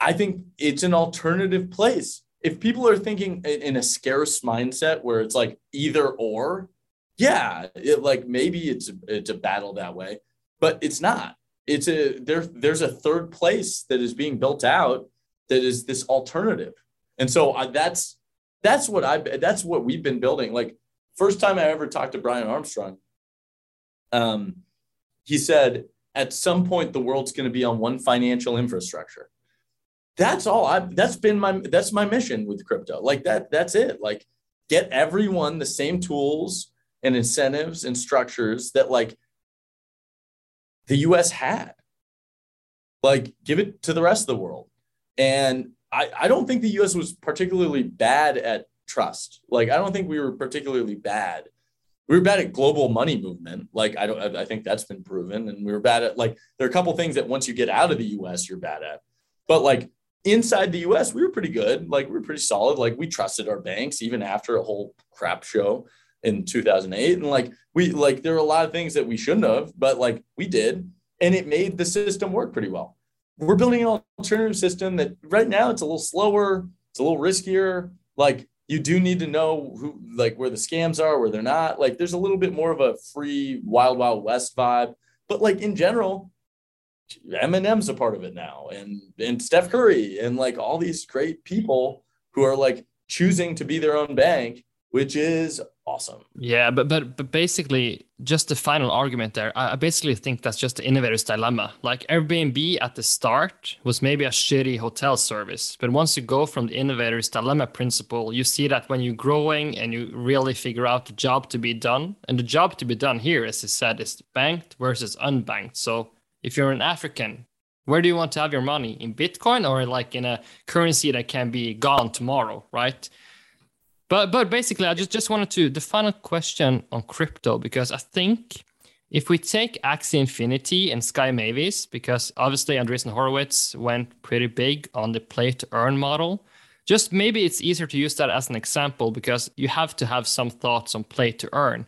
I think it's an alternative place. If people are thinking in a scarce mindset where it's like either or, yeah, it, like maybe it's a, it's a battle that way but it's not. It's a there. There's a third place that is being built out that is this alternative, and so I, that's that's what I that's what we've been building. Like first time I ever talked to Brian Armstrong, um, he said at some point the world's going to be on one financial infrastructure. That's all I. That's been my that's my mission with crypto. Like that. That's it. Like get everyone the same tools and incentives and structures that like the US had. Like, give it to the rest of the world. And I, I don't think the US was particularly bad at trust. Like, I don't think we were particularly bad. We were bad at global money movement. Like, I don't, I think that's been proven. And we were bad at, like, there are a couple things that once you get out of the US, you're bad at. But, like, inside the US, we were pretty good. Like, we were pretty solid. Like, we trusted our banks even after a whole crap show in 2008 and like we like there are a lot of things that we shouldn't have but like we did and it made the system work pretty well we're building an alternative system that right now it's a little slower it's a little riskier like you do need to know who like where the scams are where they're not. Like there's a little bit more of a free wild wild west vibe. But like in general Eminem's a part of it now and and Steph Curry and like all these great people who are like choosing to be their own bank which is awesome. Yeah, but but but basically, just the final argument there, I basically think that's just the innovator's dilemma. Like Airbnb at the start was maybe a shitty hotel service, but once you go from the innovator's dilemma principle, you see that when you're growing and you really figure out the job to be done, and the job to be done here, as I said, is banked versus unbanked. So if you're an African, where do you want to have your money in Bitcoin or like in a currency that can be gone tomorrow, right? But but basically, I just just wanted to the final question on crypto because I think if we take Axie Infinity and Sky Mavis, because obviously Andreessen Horowitz went pretty big on the play to earn model. Just maybe it's easier to use that as an example because you have to have some thoughts on play to earn.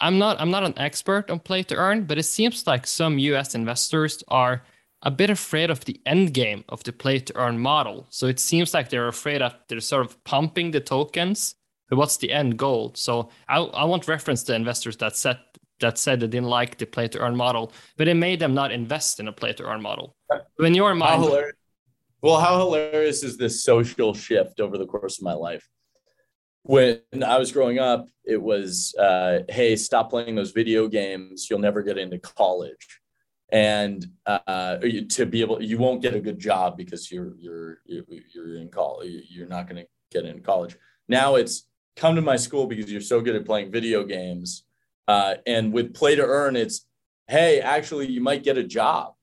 I'm not I'm not an expert on play to earn, but it seems like some US investors are a bit afraid of the end game of the play to earn model. So it seems like they're afraid that they're sort of pumping the tokens, but what's the end goal? So I, I won't reference the investors that said that said they didn't like the play to earn model, but it made them not invest in a play to earn model. When your mind, how well, how hilarious is this social shift over the course of my life? When I was growing up, it was, uh, "Hey, stop playing those video games. You'll never get into college." And uh, to be able you won't get a good job because you're you're you're in college you're not going to get in college. Now it's come to my school because you're so good at playing video games uh, and with play to earn it's hey actually you might get a job. [laughs]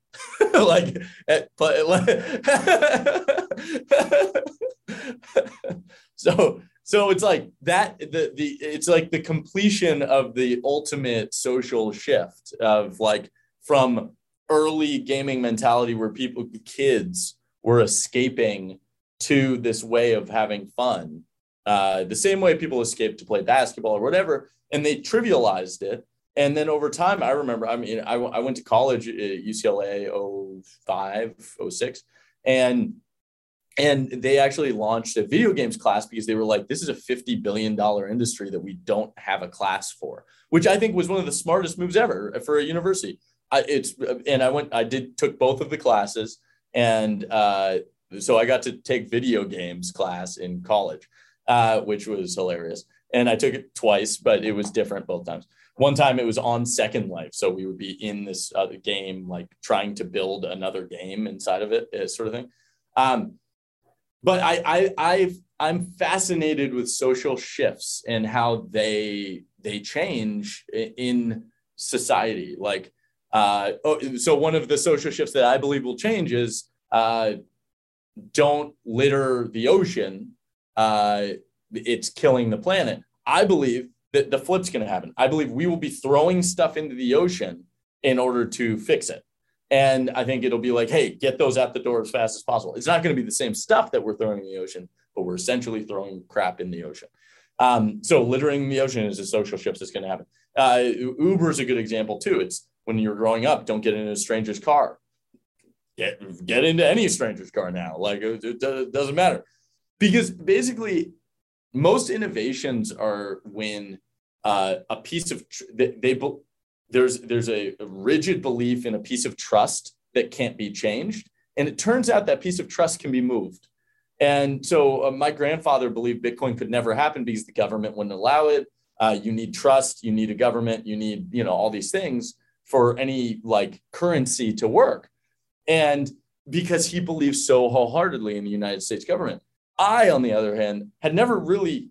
Like at play, [laughs] so so it's like that the the it's like the completion of the ultimate social shift of like from early gaming mentality where people, kids, were escaping to this way of having fun. Uh, the same way people escape to play basketball or whatever, and they trivialized it. and then over time, I remember, I mean, I, I went to college at UCLA 05, 06, and and they actually launched a video games class because they were like, this is a $50 billion industry that we don't have a class for, which I think was one of the smartest moves ever for a university. I, it's, and I went, I did, took both of the classes. And uh, so I got to take video games class in college, uh, which was hilarious. And I took it twice, but it was different both times one time it was on Second Life, so we would be in this other game, like trying to build another game inside of it, uh, sort of thing. Um, but I, I, I've, I'm fascinated with social shifts and how they they change in society. Like, uh, oh, so one of the social shifts that I believe will change is uh, don't litter the ocean. Uh, it's killing the planet. I believe that the flip's going to happen. I believe we will be throwing stuff into the ocean in order to fix it. And I think it'll be like, hey, get those out the door as fast as possible. It's not going to be the same stuff that we're throwing in the ocean, but we're essentially throwing crap in the ocean. Um, so littering the ocean is a social shift that's going to happen. Uh, Uber is a good example too. It's when you're growing up, don't get in a stranger's car. Get get into any stranger's car now. Like it, it doesn't matter, because basically most innovations are when uh, a piece of tr- they, they there's there's a, a rigid belief in a piece of trust that can't be changed, and it turns out that piece of trust can be moved. And so uh, my grandfather believed Bitcoin could never happen because the government wouldn't allow it. Uh, you need trust, you need a government, you need you know all these things for any like currency to work. And because he believes so wholeheartedly in the United States government. I, on the other hand, had never really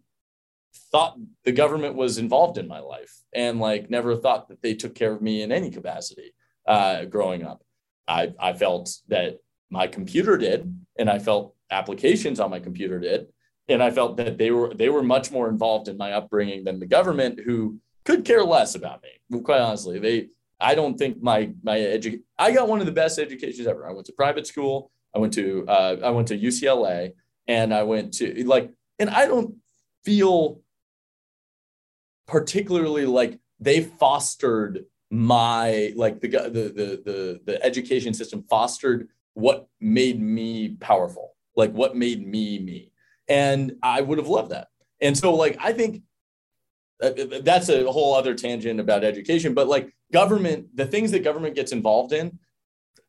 thought the government was involved in my life and like never thought that they took care of me in any capacity uh, growing up. I, I felt that my computer did, and I felt applications on my computer did. And I felt that they were they were much more involved in my upbringing than the government, who could care less about me. Quite honestly, they I don't think my my edu- I got one of the best educations ever. I went to private school. I went to uh, I went to UCLA and I went to like, and I don't feel particularly like they fostered my like the the the the, the education system fostered what made me powerful, like what made me me, and I would have loved that. And so like I think that's a whole other tangent about education, but like government, the things that government gets involved in,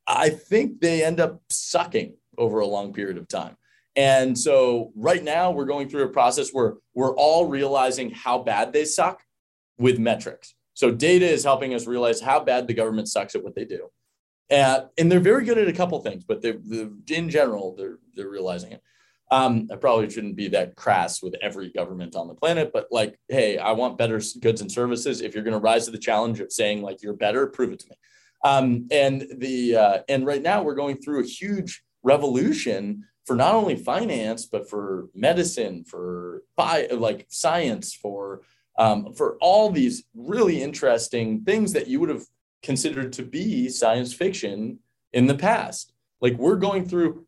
I think they end up sucking over a long period of time. And so right now we're going through a process where we're all realizing how bad they suck with metrics. So data is helping us realize how bad the government sucks at what they do. Uh, and they're very good at a couple things, but they're, they're, in general, they're, they're realizing it. Um, I probably shouldn't be that crass with every government on the planet, but like, hey, I want better goods and services. If you're going to rise to the challenge of saying like you're better, prove it to me. Um, and the uh, and right now we're going through a huge revolution for not only finance but for medicine for bio, like science for um, for all these really interesting things that you would have considered to be science fiction in the past like we're going through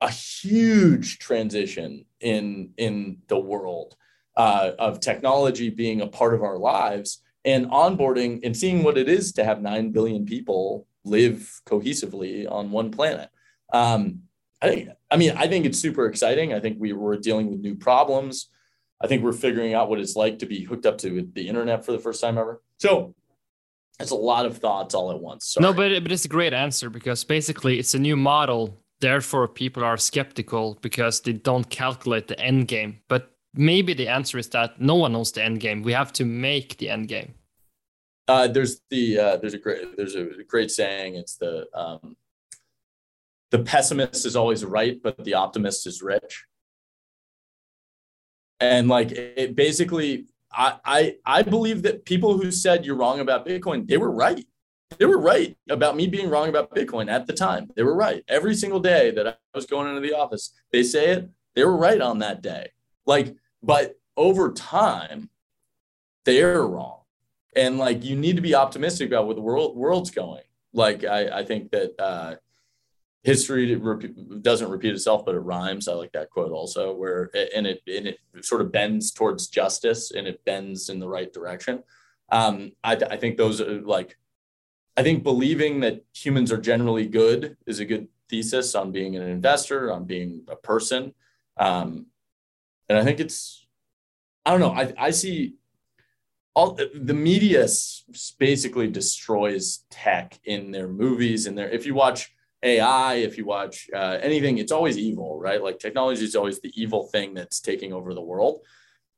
a huge transition in in the world uh, of technology being a part of our lives and onboarding and seeing what it is to have 9 billion people live cohesively on one planet um, I think, I mean, I think it's super exciting. I think we were dealing with new problems. I think we're figuring out what it's like to be hooked up to the internet for the first time ever. So it's a lot of thoughts all at once. Sorry. No, but but it's a great answer because basically it's a new model. Therefore, people are skeptical because they don't calculate the end game. But maybe the answer is that no one knows the end game. We have to make the end game. Uh, there's the uh, there's a great there's a great saying. It's the um, the pessimist is always right, but the optimist is rich. And like it basically, I, I I believe that people who said you're wrong about Bitcoin, they were right. They were right about me being wrong about Bitcoin at the time. They were right. Every single day that I was going into the office, they say it, they were right on that day. Like, but over time, they're wrong. And like you need to be optimistic about where the world world's going. Like I, I think that uh history doesn't repeat itself, but it rhymes. I like that quote also, where and it and it sort of bends towards justice and it bends in the right direction. Um, I, I think those are like, I think believing that humans are generally good is a good thesis on being an investor, on being a person. Um, and I think it's, I don't know, I, I see all the media basically destroys tech in their movies and their, if you watch AI, if you watch uh, anything, it's always evil, right? Like technology is always the evil thing that's taking over the world.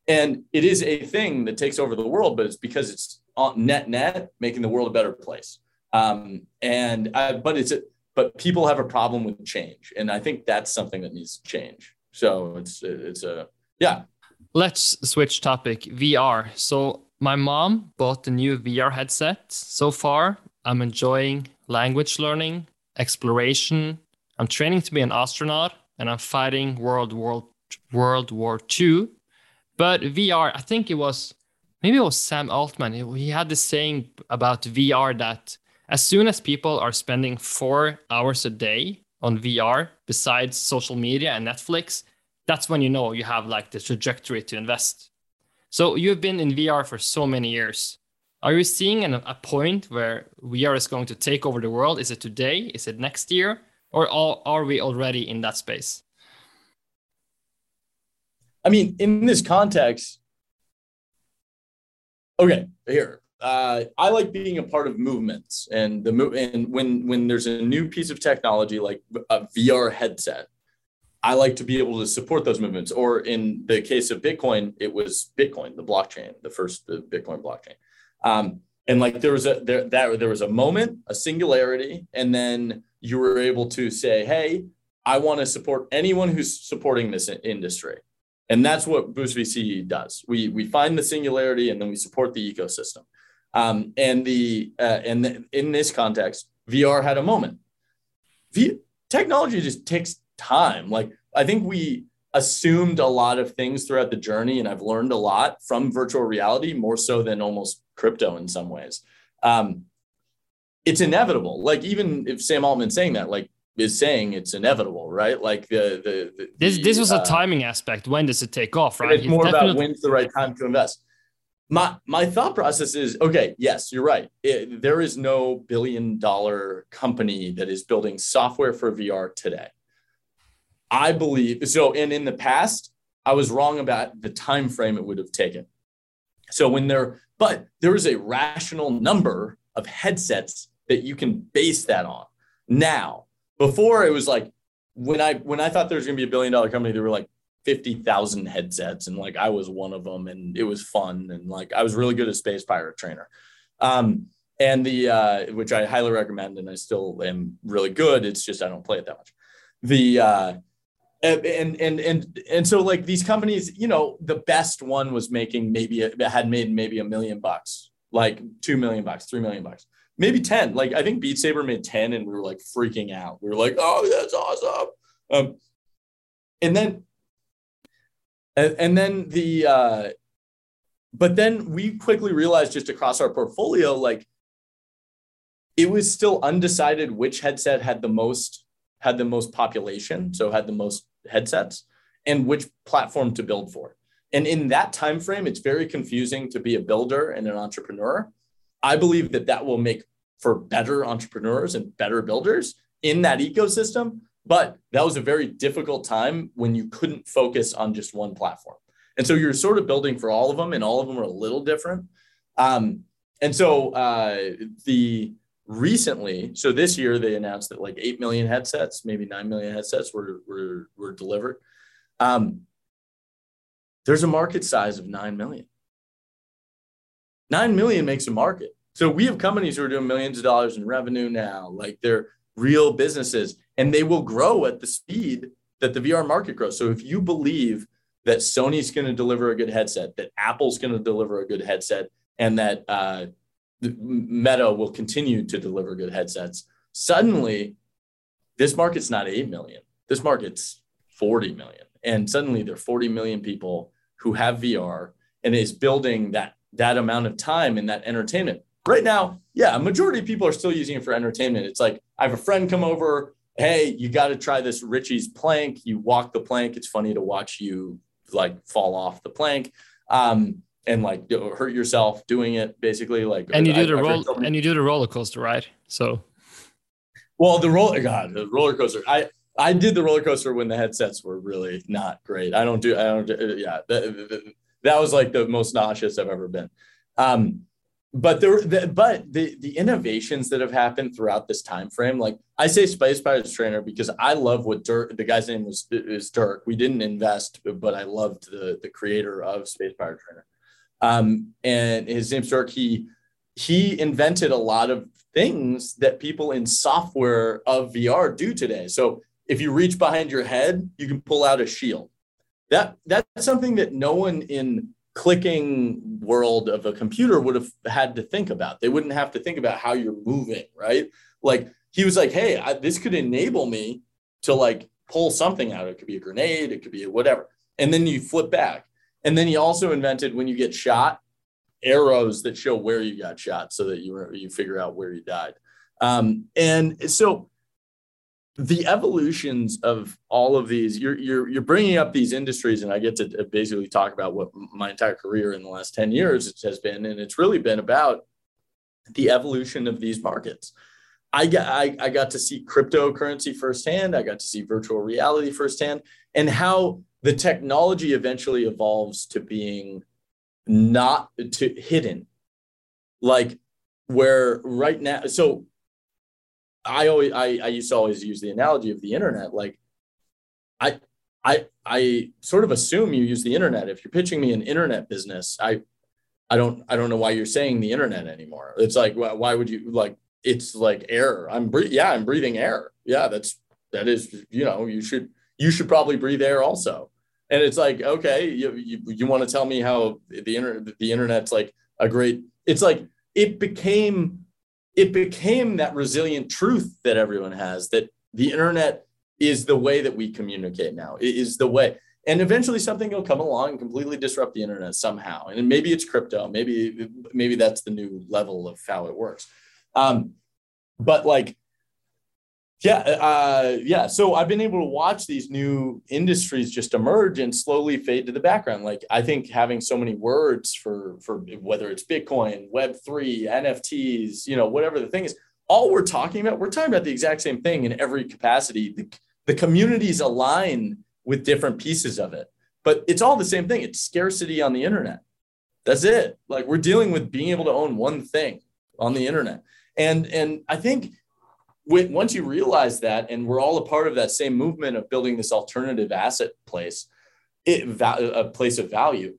And it is a thing that takes over the world, but it's because it's net net making the world a better place. Um, and uh, but it's but people have a problem with change, and I think that's something that needs to change. So it's it's a yeah. Let's switch topic. VR. So my mom bought the new VR headset. So far, I'm enjoying language learning, exploration. I'm training to be an astronaut, and I'm fighting World War World War II. But VR, I think it was maybe it was Sam Altman. He had this saying about VR that as soon as people are spending four hours a day on VR, besides social media and Netflix, that's when you know you have like the trajectory to invest. So you've been in VR for so many years. Are you seeing an, a point where VR is going to take over the world? Is it today? Is it next year? Or are, are we already in that space? I mean, in this context, okay, here. Uh, I like being a part of movements and the move and when when there's a new piece of technology like a VR headset, I like to be able to support those movements. Or in the case of Bitcoin, it was Bitcoin, the blockchain, the first the Bitcoin blockchain. Um, and like there was a there that there was a moment, a singularity, and then you were able to say, "Hey, I want to support anyone who's supporting this industry." And that's what Boost VC does. We we find the singularity and then we support the ecosystem. Um, and the uh, and the, in this context, VR had a moment. V- technology just takes time. Like I think we assumed a lot of things throughout the journey, and I've learned a lot from virtual reality more so than almost crypto in some ways. Um, it's inevitable. Like even if Sam Altman saying that, like is saying it's inevitable, right? Like the the, the this this was uh, a timing aspect. When does it take off, right? It's more definitely... about when's the right time to invest. My my thought process is okay. Yes, you're right. It, there is no billion dollar company that is building software for VR today. I believe so. And in the past, I was wrong about the time frame it would have taken. So when there, but there is a rational number of headsets that you can base that on now before it was like when I when I thought there was gonna be a billion dollar company, they were like fifty thousand headsets, and like I was one of them, and it was fun, and like I was really good at Space Pirate Trainer, um, and the uh, which I highly recommend, and I still am really good. It's just I don't play it that much. The uh, and and and and so like these companies, you know, the best one was making maybe a, had made maybe a million bucks, like two million bucks, three million bucks maybe 10. Like I think Beat Saber made 10 and we were like freaking out. We were like, oh, that's awesome. Um, and then and, and then the uh but then we quickly realized just across our portfolio, like it was still undecided which headset had the most had the most population, so had the most headsets, and which platform to build for. And in that time frame, it's very confusing to be a builder and an entrepreneur. I believe that that will make for better entrepreneurs and better builders in that ecosystem. But that was a very difficult time when you couldn't focus on just one platform. And so you're sort of building for all of them, and all of them are a little different. Um, and so uh, the recently, so this year they announced that like 8 million headsets, maybe 9 million headsets were, were, were delivered. Um, there's a market size of 9 million. 9 million makes a market. So we have companies who are doing millions of dollars in revenue now, like they're real businesses, and they will grow at the speed that the VR market grows. So if you believe that Sony's going to deliver a good headset, that Apple's going to deliver a good headset, and that uh, Meta will continue to deliver good headsets, suddenly this market's not 8 million. This market's 40 million. And suddenly there are 40 million people who have VR and is building that that amount of time in that entertainment right now, yeah, a majority of people are still using it for entertainment. It's like I have a friend come over, hey, you got to try this Richie's plank. You walk the plank. It's funny to watch you like fall off the plank. Um, and like hurt yourself doing it basically like and you do I, the roll and you do the roller coaster ride so well the roller god the roller coaster i i did the roller coaster when the headsets were really not great i don't do i don't do, yeah that, that was like the most nauseous i've ever been um but there the, but the the innovations that have happened throughout this time frame like i say space pirates trainer because i love what dirk the guy's name was is dirk. We didn't invest but i loved the the creator of space pirate trainer. Um, and his name's dirk. He he invented a lot of things that people in software of vr do today. So if you reach behind your head you can pull out a shield. That that's something that no one in clicking world of a computer would have had to think about. They wouldn't have to think about how you're moving, right? Like he was like, "Hey, I, this could enable me to like pull something out. It could be a grenade, it could be whatever." And then you flip back. And then he also invented when you get shot, arrows that show where you got shot, so that you you figure out where you died. Um, and so the evolutions of all of these you're, you're you're bringing up these industries and i get to basically talk about what my entire career in the last 10 years has been and it's really been about the evolution of these markets. I got I, I got to see cryptocurrency firsthand i got to see virtual reality firsthand and how the technology eventually evolves to being not to hidden. Like where right now so I always I, I used to always use the analogy of the internet. Like I I I sort of assume you use the internet. If you're pitching me an internet business, I I don't I don't know why you're saying the internet anymore. It's like why, why would you like it's like air. I'm breathing yeah, I'm breathing air. Yeah, that's that is, you know, you should you should probably breathe air also. And it's like, okay, you you, you want to tell me how the internet the internet's like a great it's like it became it became that resilient truth that everyone has that the internet is the way that we communicate now. It is the way. And eventually something will come along and completely disrupt the internet somehow. And maybe it's crypto. Maybe maybe that's the new level of how it works. Um, but like yeah, uh, yeah. So I've been able to watch these new industries just emerge and slowly fade to the background. Like I think having so many words for for whether it's Bitcoin, Web three, NFTs, you know, whatever the thing is, all we're talking about, we're talking about the exact same thing in every capacity. The, the communities align with different pieces of it, but it's all the same thing. It's scarcity on the internet. That's it. Like we're dealing with being able to own one thing on the internet, and and I think once you realize that, and we're all a part of that same movement of building this alternative asset place, it a place of value.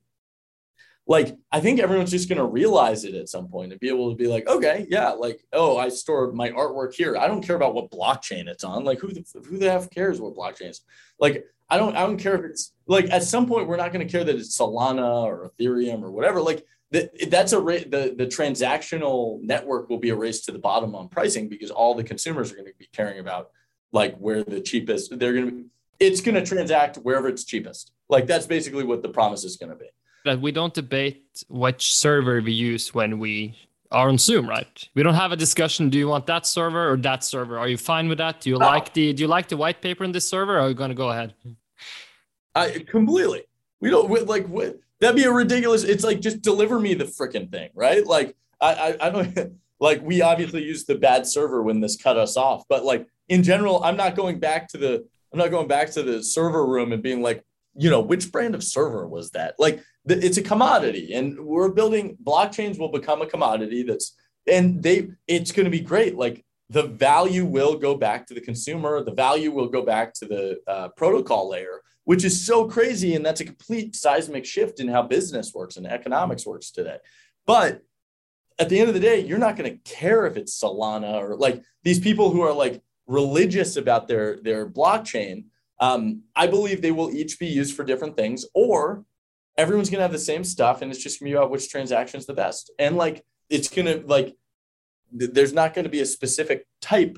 Like I think everyone's just going to realize it at some point and be able to be like, okay, yeah, like oh, I store my artwork here. I don't care about what blockchain it's on. Like who the, who the f cares what blockchain is? Like I don't I don't care if it's like at some point we're not going to care that it's Solana or Ethereum or whatever. Like that's a the the transactional network will be a race to the bottom on pricing because all the consumers are going to be caring about like where the cheapest they're going to be it's going to transact wherever it's cheapest. Like that's basically what the promise is going to be. But we don't debate which server we use when we are on zoom right? We don't have a discussion do you want that server or that server? Are you fine with that? Do you no. like the do you like the white paper in this server or are you going to go ahead? I completely. We don't we, like what That'd be a ridiculous. It's like just deliver me the freaking thing, right? Like I, I, I don't [laughs] like we obviously used the bad server when this cut us off, but like in general, I'm not going back to the I'm not going back to the server room and being like, you know, which brand of server was that? Like the, it's a commodity, and we're building blockchains will become a commodity that's and they it's going to be great. Like the value will go back to the consumer. The value will go back to the uh, protocol layer which is so crazy. And that's a complete seismic shift in how business works and economics works today. But at the end of the day, you're not going to care if it's Solana or like these people who are like religious about their their blockchain. Um, I believe they will each be used for different things, or everyone's going to have the same stuff, and it's just going to be about which transaction is the best. And like it's going to like th- there's not going to be a specific type.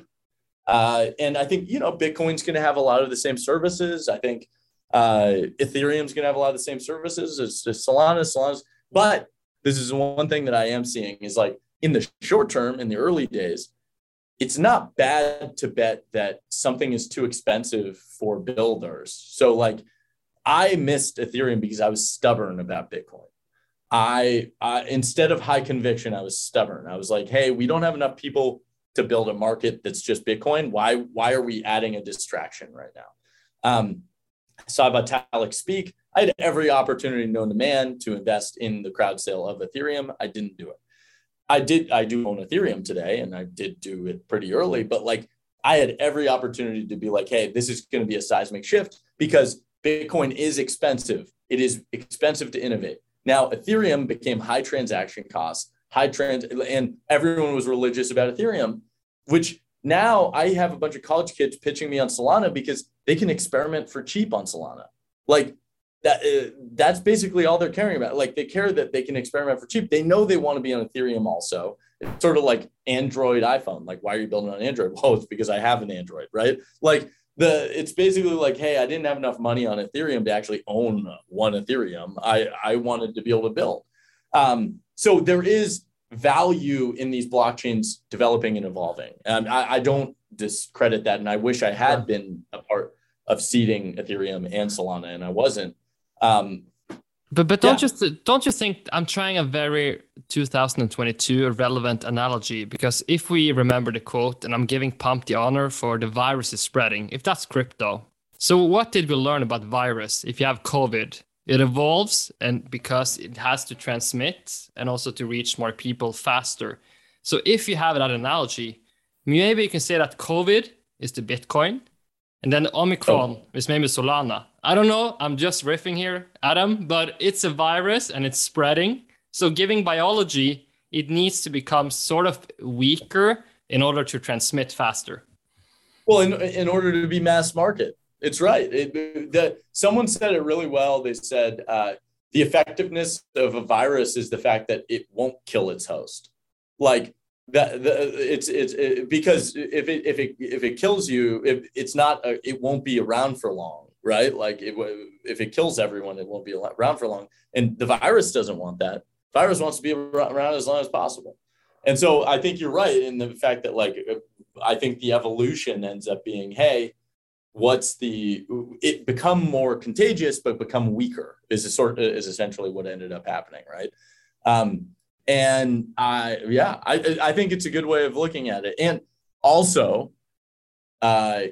Uh, and I think you know Bitcoin's going to have a lot of the same services. I think uh, Ethereum's going to have a lot of the same services as, as Solana, Solana's. But this is one thing that I am seeing is like in the short term, in the early days, it's not bad to bet that something is too expensive for builders. So like I missed Ethereum because I was stubborn about Bitcoin. I, I instead of high conviction, I was stubborn. I was like, hey, we don't have enough people to build a market that's just Bitcoin. Why why are we adding a distraction right now? Um, I saw Vitalik speak. I had every opportunity known to man to invest in the crowd sale of Ethereum. I didn't do it. I did. I do own Ethereum today, and I did do it pretty early. But like, I had every opportunity to be like, hey, this is going to be a seismic shift because Bitcoin is expensive. It is expensive to innovate. Now, Ethereum became high transaction costs, high trans, and everyone was religious about Ethereum, which now I have a bunch of college kids pitching me on Solana because they can experiment for cheap on Solana. Like that, uh, that's basically all they're caring about. Like they care that they can experiment for cheap. They know they want to be on Ethereum also. It's sort of like Android iPhone. Like, why are you building on Android? [laughs] Well, it's because I have an Android, right? Like the it's basically like hey i didn't have enough money on ethereum to actually own one ethereum i i wanted to be able to build um, so there is value in these blockchains developing and evolving and I, I don't discredit that and i wish i had been a part of seeding ethereum and solana and i wasn't um, but but don't yeah. just don't you think I'm trying a very 2022 relevant analogy because if we remember the quote and I'm giving Pump the honor for the virus is spreading, if that's crypto. So what did we learn about virus? If you have COVID, it evolves and because it has to transmit and also to reach more people faster. So if you have that analogy, maybe you can say that COVID is the Bitcoin and then Omicron oh. is maybe Solana. I don't know. I'm just riffing here, Adam, but it's a virus and it's spreading. So, giving biology, it needs to become sort of weaker in order to transmit faster. Well, in, in order to be mass market, it's right. It, the, someone said it really well. They said uh, the effectiveness of a virus is the fact that it won't kill its host. Like that the, it's it's it, because if it if it if it kills you if it's not a, it won't be around for long right? Like it, if it kills everyone it won't be around for long. And the virus doesn't want that. Virus wants to be around as long as possible. And so i think you're right in the fact that like i think the evolution ends up being hey what's the it become more contagious but become weaker is a sort is essentially what ended up happening right? Um and I, yeah, I, I think it's a good way of looking at it. And also, uh,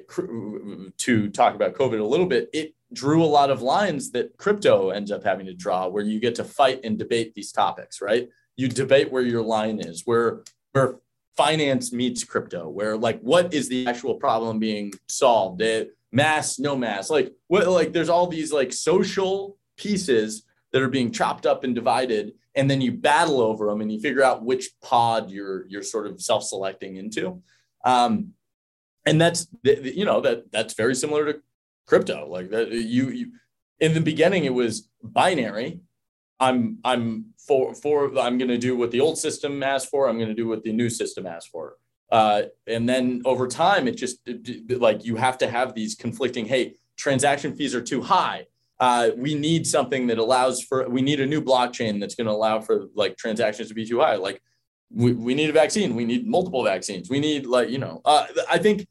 to talk about COVID a little bit, it drew a lot of lines that crypto ends up having to draw, where you get to fight and debate these topics, right? You debate where your line is, where where finance meets crypto, where like what is the actual problem being solved? It, mass, no mass, like what? Like there's all these like social pieces that are being chopped up and divided and then you battle over them and you figure out which pod you're you're sort of self-selecting into. Um, and that's you know that that's very similar to crypto. Like that you you in the beginning it was binary. I'm i'm for for i'm going to do what the old system asked for i'm going to do what the new system asked for. Uh, and then over time it just it, like you have to have these conflicting hey transaction fees are too high uh, we need something that allows for we need a new blockchain that's going to allow for like transactions to be too high. Like we, we need a vaccine. We need multiple vaccines. We need like you know uh, i think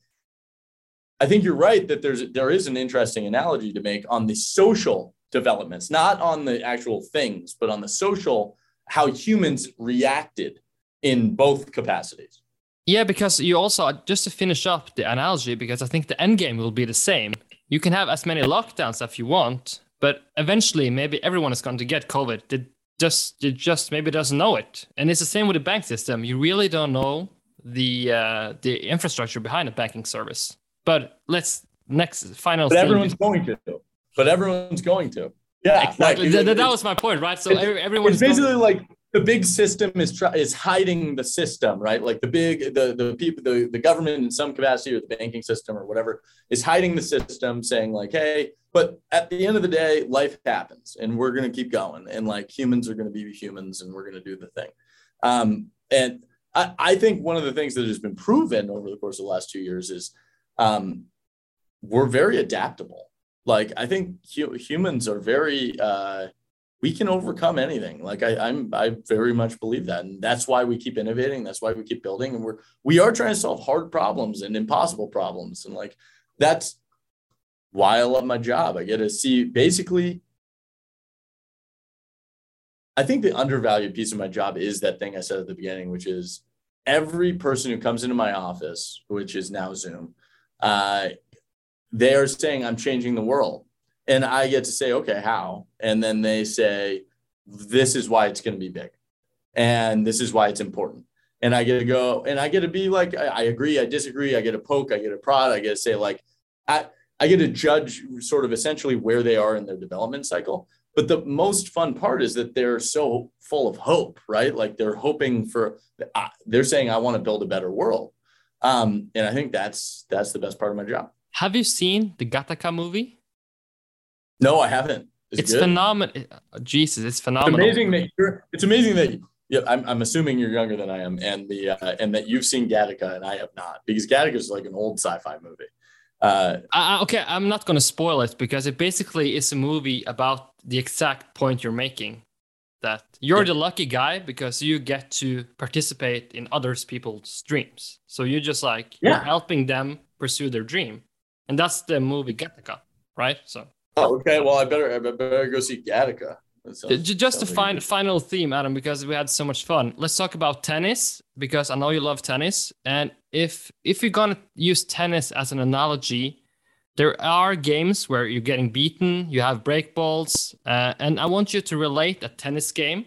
i think you're right that there's there is an interesting analogy to make on the social developments not on the actual things but on the social how humans reacted in both capacities. Yeah because you also just to finish up the analogy because i think the end game will be the same you can have as many lockdowns as you want, but eventually maybe everyone is going to get COVID. They just it just maybe doesn't know it. And it's the same with the bank system. You really don't know the uh, the infrastructure behind a banking service. But let's next final. But everyone's going to. But everyone's going to. Yeah, exactly. Like, that, that was my point, right? So everyone. It's basically going- like the big system is try, is hiding the system, right? Like the big the the people the, the government in some capacity or the banking system or whatever is hiding the system, saying like, hey, but at the end of the day, life happens and we're gonna keep going, and like humans are gonna be humans and we're gonna do the thing. Um, and I, I think one of the things that has been proven over the course of the last two years is um, we're very adaptable. Like I think hu- humans are very uh, we can overcome anything. Like I, I'm, I very much believe that, and that's why we keep innovating. That's why we keep building, and we're we are trying to solve hard problems and impossible problems, and like that's why I love my job. I get to see basically I think the undervalued piece of my job is that thing I said at the beginning, which is every person who comes into my office, which is now Zoom, uh, they are saying, I'm changing the world. And I get to say, okay, how? And then they say, this is why it's going to be big. And this is why it's important. And I get to go and I get to be like, I, I agree, I disagree, I get a poke, I get a prod, I get to say, like, I, I get to judge sort of essentially where they are in their development cycle. But the most fun part is that they're so full of hope, right? Like they're hoping for, they're saying, I want to build a better world. Um, and I think that's that's the best part of my job. Have you seen the Gattaca movie? No, I haven't. it's phenomenal. Jesus, it's phenomenal. It's amazing that you're. It's amazing that yeah. I'm, I'm assuming you're younger than I am, and the uh, and that you've seen Gattaca and I have not, because Gattaca is like an old sci-fi movie. Uh, okay, I'm not going to spoil it because it basically is a movie about the exact point you're making. That you're yeah. the lucky guy because you get to participate in others people's dreams. So you're just like yeah. you're helping them pursue their dream, and that's the movie Gattaca, right? So. Oh, okay. Well, I better I better go see Gattaca. Sounds, Just a fin- final theme, Adam, because we had so much fun. Let's talk about tennis because I know you love tennis. And if if you're gonna use tennis as an analogy, there are games where you're getting beaten, you have break balls, uh, and I want you to relate a tennis game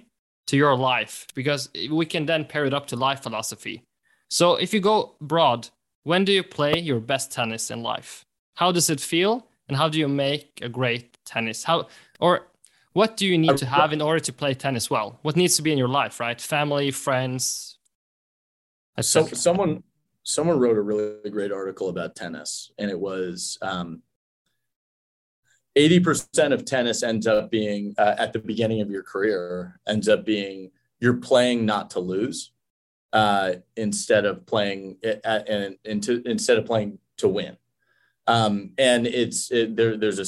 to your life because we can then pair it up to life philosophy. So if you go broad, when do you play your best tennis in life? How does it feel, and how do you make a great tennis? How or what do you need to have in order to play tennis well? What needs to be in your life, right? Family, friends. So, someone someone wrote a really great article about tennis, and it was um, 80% of tennis ends up being uh, at the beginning of your career ends up being you're playing not to lose uh, instead of playing at, and, into instead of playing to win. Um, and it's it, there, there's a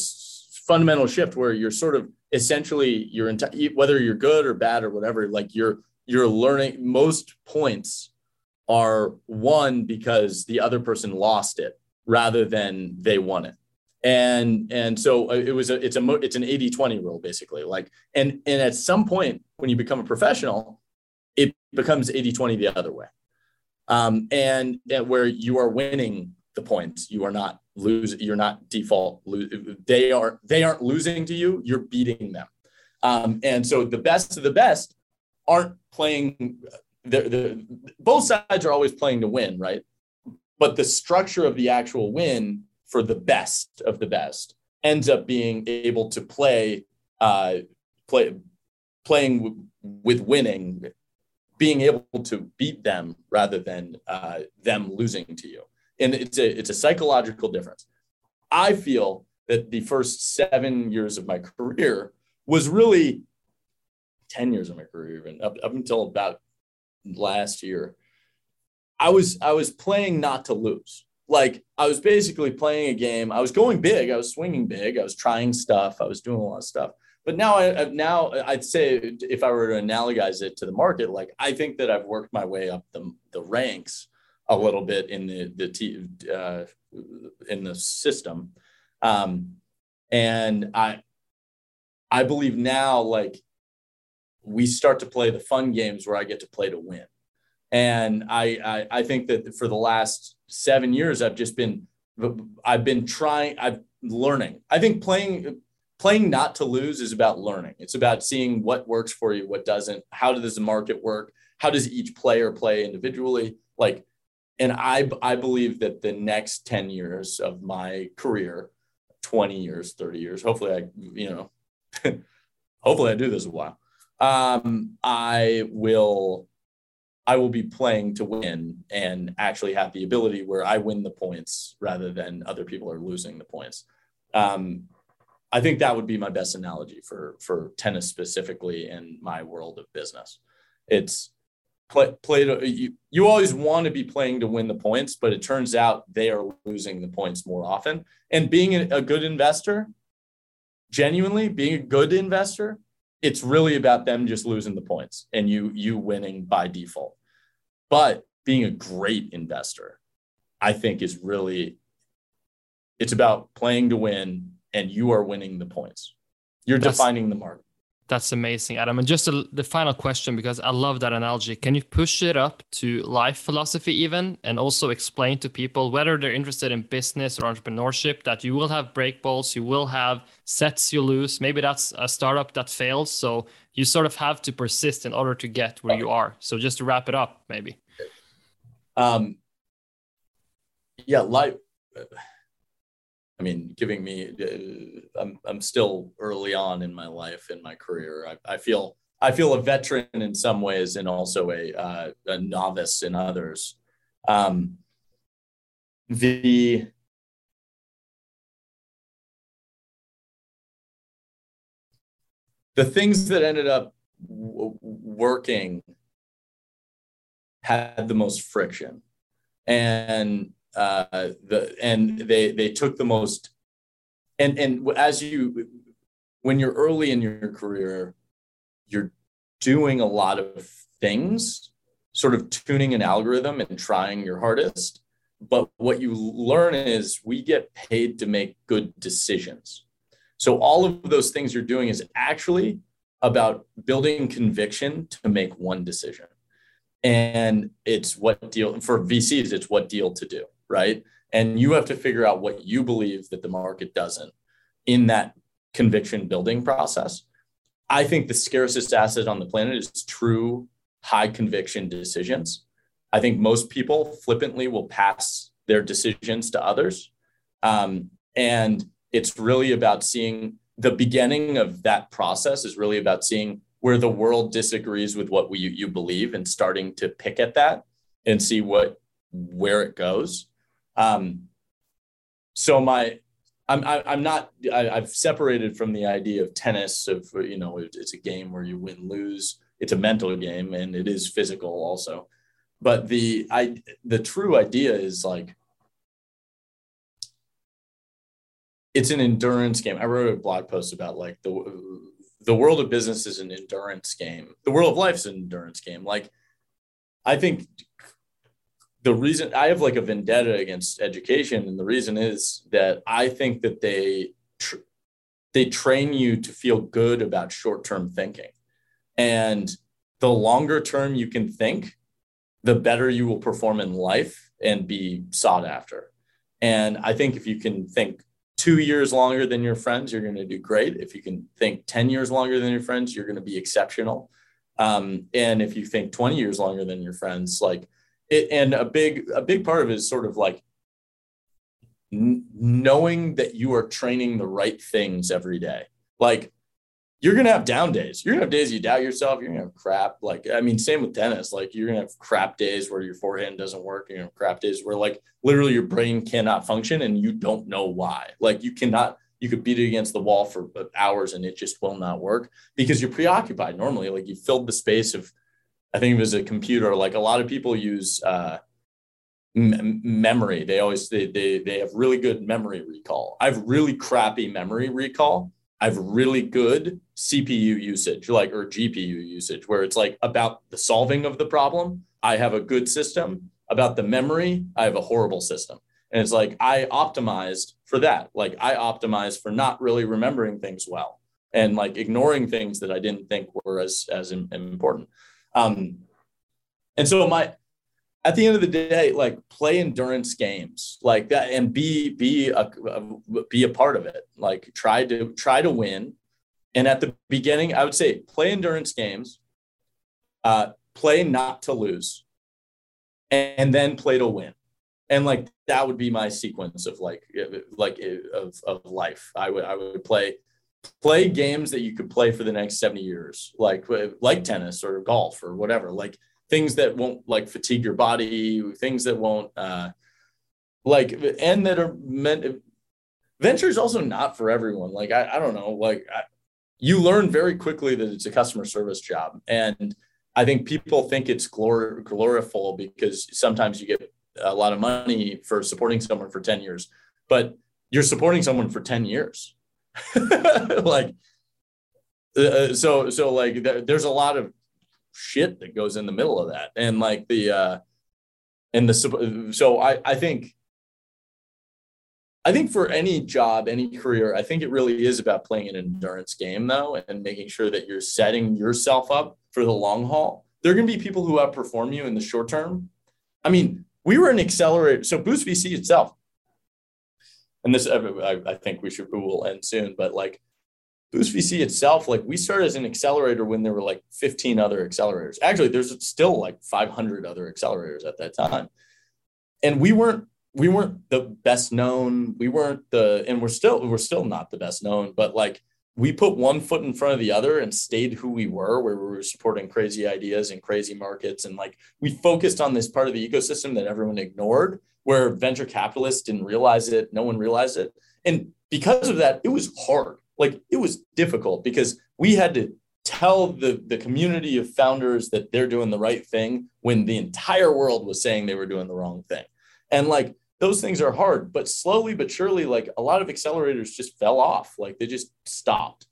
fundamental shift where you're sort of essentially your entire whether you're good or bad or whatever like you're you're learning most points are won because the other person lost it rather than they won it. And and so uh, it was a it's a it's an 80 20 rule basically like and and at some point when you become a professional it becomes 80 20 the other way. Um and, and where you are winning the points you are not lose you're not default they are they aren't losing to you you're beating them. Um, and so the best of the best aren't playing the, the both sides are always playing to win right? But the structure of the actual win for the best of the best ends up being able to play uh, play playing w- with winning being able to beat them rather than uh, them losing to you and it's a it's a psychological difference. I feel that the first seven years of my [laughs] career was really 10 years of my career, even up, up until about last year. I was I was playing not to lose. Like I was basically playing a game. I was going big. I was swinging big. I was trying stuff. I was doing a lot of stuff. But now, I, now I'd say if I were to analogize it to the market, like I think that I've worked my way up the the ranks a little bit in the the t- uh, in the system, um, and I I believe now like we start to play the fun games where I get to play to win, and I I, I think that for the last seven years I've just been I've been trying I've learning. I think playing playing not to lose is about learning. It's about seeing what works for you, what doesn't. How does the market work? How does each player play individually? Like and I I believe that the next 10 years of my career, 20 years, 30 years, hopefully I, you know, [laughs] hopefully I do this a while. Um, I will I will be playing to win and actually have the ability where I win the points rather than other people are losing the points. Um, I think that would be my best analogy for for tennis specifically in my world of business. It's play, play to, you, you always want to be playing to win the points, but it turns out they are losing the points more often. And being a, a good investor, genuinely being a good investor, it's really about them just losing the points and you you winning by default. But being a great investor, I think is really it's about playing to win and you are winning the points. You're That's, defining the market. That's amazing, Adam. And just a, the final question, because I love that analogy. Can you push it up to life philosophy, even, and also explain to people whether they're interested in business or entrepreneurship that you will have break balls, you will have sets you lose. Maybe that's a startup that fails. So you sort of have to persist in order to get where you are. So just to wrap it up, maybe. Um, yeah, life. I mean, giving me, uh, I'm, I'm still early on in my life, in my career. I, I feel, I feel a veteran in some ways and also a, uh, a novice in others. Um, the, the things that ended up w- working had the most friction and uh, the and they they took the most and and as you when you're early in your career you're doing a lot of things sort of tuning an algorithm and trying your hardest. But what you learn is we get paid to make good decisions. So all of those things you're doing is actually about building conviction to make one decision. And it's what deal for VCs it's what deal to do right? And you have to figure out what you believe that the market doesn't in that conviction building process. I think the scarcest asset on the planet is true high conviction decisions. I think most people flippantly will pass their decisions to others. Um, and it's really about seeing the beginning of that process is really about seeing where the world disagrees with what we, you believe and starting to pick at that and see what where it goes um, so my, I'm I, am i am not I, I've separated from the idea of tennis of you know it's a game where you win lose. It's a mental game and it is physical also, but the I the true idea is like it's an endurance game. I wrote a blog post about like the the world of business is an endurance game. The world of life is an endurance game. Like I think the reason I have like a vendetta against education, and the reason is that I think that they tr- they train you to feel good about short term thinking, and the longer term you can think, the better you will perform in life and be sought after. And I think if you can think two years longer than your friends, you're going to do great. If you can think 10 years longer than your friends, you're going to be exceptional. Um, and if you think 20 years longer than your friends, like it, and a big a big part of it is sort of like n- knowing that you are training the right things every day. Like you're gonna have down days. You're gonna have days you doubt yourself. You're gonna have crap. Like I mean, same with tennis. Like you're gonna have crap days where your forehand doesn't work. You're gonna crap days where like literally your brain cannot function and you don't know why. Like you cannot. You could beat it against the wall for uh, hours and it just will not work because you're preoccupied. Normally, like you filled the space of I think it was a computer. Like a lot of people use uh, m- memory. They always they, they they have really good memory recall. I have really crappy memory recall. I have really good CPU usage, like or GPU usage, where it's like about the solving of the problem. I have a good system. About the memory, I have a horrible system. And it's like I optimized for that. Like I optimized for not really remembering things well and like ignoring things that I didn't think were as as important. Um, and so my at the end of the day, like play endurance games like that and be be a, be a part of it. Like try to try to win. And at the beginning, I would say play endurance games, uh, play not to lose, and then play to win. And like that would be my sequence of like like of, of life. I would I would play play games that you could play for the next 70 years like like tennis or golf or whatever like things that won't like fatigue your body things that won't uh like and that are meant venture is also not for everyone. Like i, I don't know like I, you learn very quickly that it's a customer service job. And i think people think it's glor- gloriful because sometimes you get a lot of money for supporting someone for 10 years but you're supporting someone for 10 years [laughs] like uh, uh, so so like there, there's a lot of shit that goes in the middle of that and like the uh and the so i i think I think for any job, any career, I think it really is about playing an endurance game though, and making sure that you're setting yourself up for the long haul. There are going to be people who outperform you in the short term. I mean, we were an accelerator. So Boost VC itself, and this I, I think we should we will end soon, but like Boost VC itself, like we started as an accelerator when there were like 15 other accelerators. Actually, there's still like 500 other accelerators at that time. And we weren't we weren't the best known. We weren't the, and we're still, we're still not the best known, but like we put one foot in front of the other and stayed who we were, where we were supporting crazy ideas and crazy markets. And like we focused on this part of the ecosystem that everyone ignored, where venture capitalists didn't realize it, no one realized it. And because of that, it was hard. Like it was difficult because we had to tell the, the community of founders that they're doing the right thing when the entire world was saying they were doing the wrong thing. And like those things are hard, but slowly but surely, like a lot of accelerators just fell off, like they just stopped.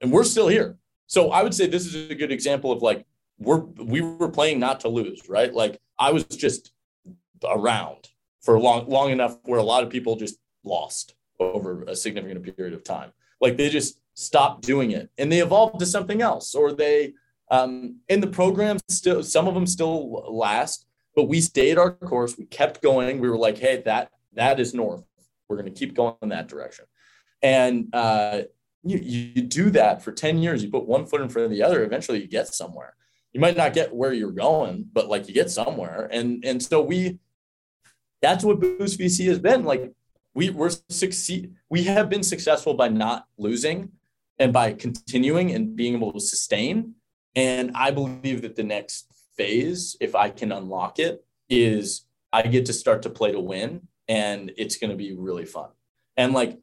And we're still here. So I would say this is a good example of like we're we were playing not to lose, right? Like I was just around for long long enough where a lot of people just lost over a significant period of time. Like they just stopped doing it and they evolved to something else, or they um, in the program still some of them still last, but we stayed our course. We kept going. We were like, hey, that that is north. We're going to keep going in that direction. And uh, you, you do that for 10 years. You put one foot in front of the other. Eventually, you get somewhere. You might not get where you're going, but like you get somewhere. And and so we, that's what Boost VC has been. Like we we're succeed. We have been successful by not losing, and by continuing and being able to sustain. And I believe that the next phase, if I can unlock it, is I get to start to play to win and it's going to be really fun. And like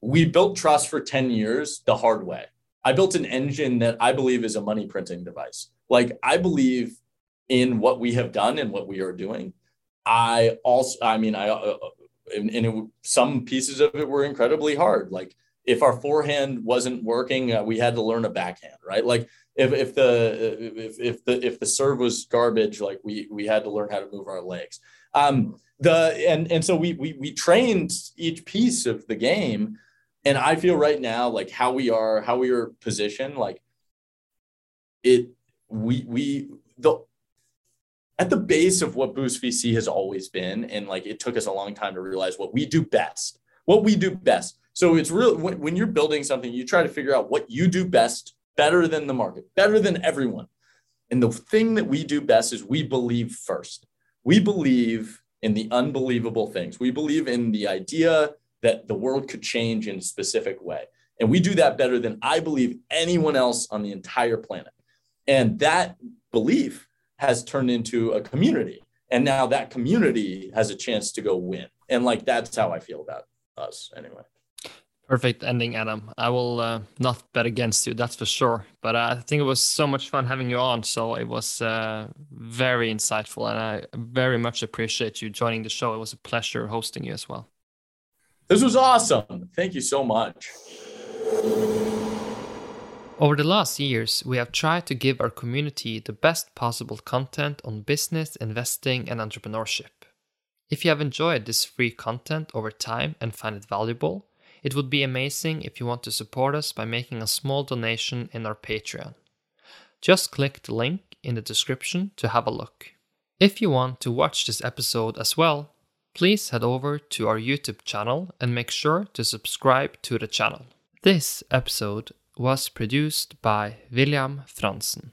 we built trust for 10 years the hard way. I built an engine that I believe is a money printing device. Like I believe in what we have done and what we are doing. I also, I mean, I, uh, and, and it, some pieces of it were incredibly hard. Like if our forehand wasn't working, uh, we had to learn a backhand, right? Like if if the if, if the if the serve was garbage, like we we had to learn how to move our legs. Um, the and and so we we we trained each piece of the game, and I feel right now like how we are how we are positioned like it we we the at the base of what Boost VC has always been, and like it took us a long time to realize what we do best. What we do best. So it's real when, when you're building something, you try to figure out what you do best better than the market, better than everyone. And the thing that we do best is we believe first. We believe in the unbelievable things. We believe in the idea that the world could change in a specific way. And we do that better than I believe anyone else on the entire planet. And that belief has turned into a community. And now that community has a chance to go win. And like that's how I feel about us anyway. Perfect ending, Adam. I will uh, not bet against you, that's for sure. But uh, I think it was so much fun having you on. So it was uh, very insightful, and I very much appreciate you joining the show. It was a pleasure hosting you as well. This was awesome. Thank you so much. Over the last years, we have tried to give our community the best possible content on business, investing, and entrepreneurship. If you have enjoyed this free content over time and find it valuable, it would be amazing if you want to support us by making a small donation in our Patreon. Just click the link in the description to have a look. If you want to watch this episode as well, please head over to our YouTube channel and make sure to subscribe to the channel. This episode was produced by William Franzen.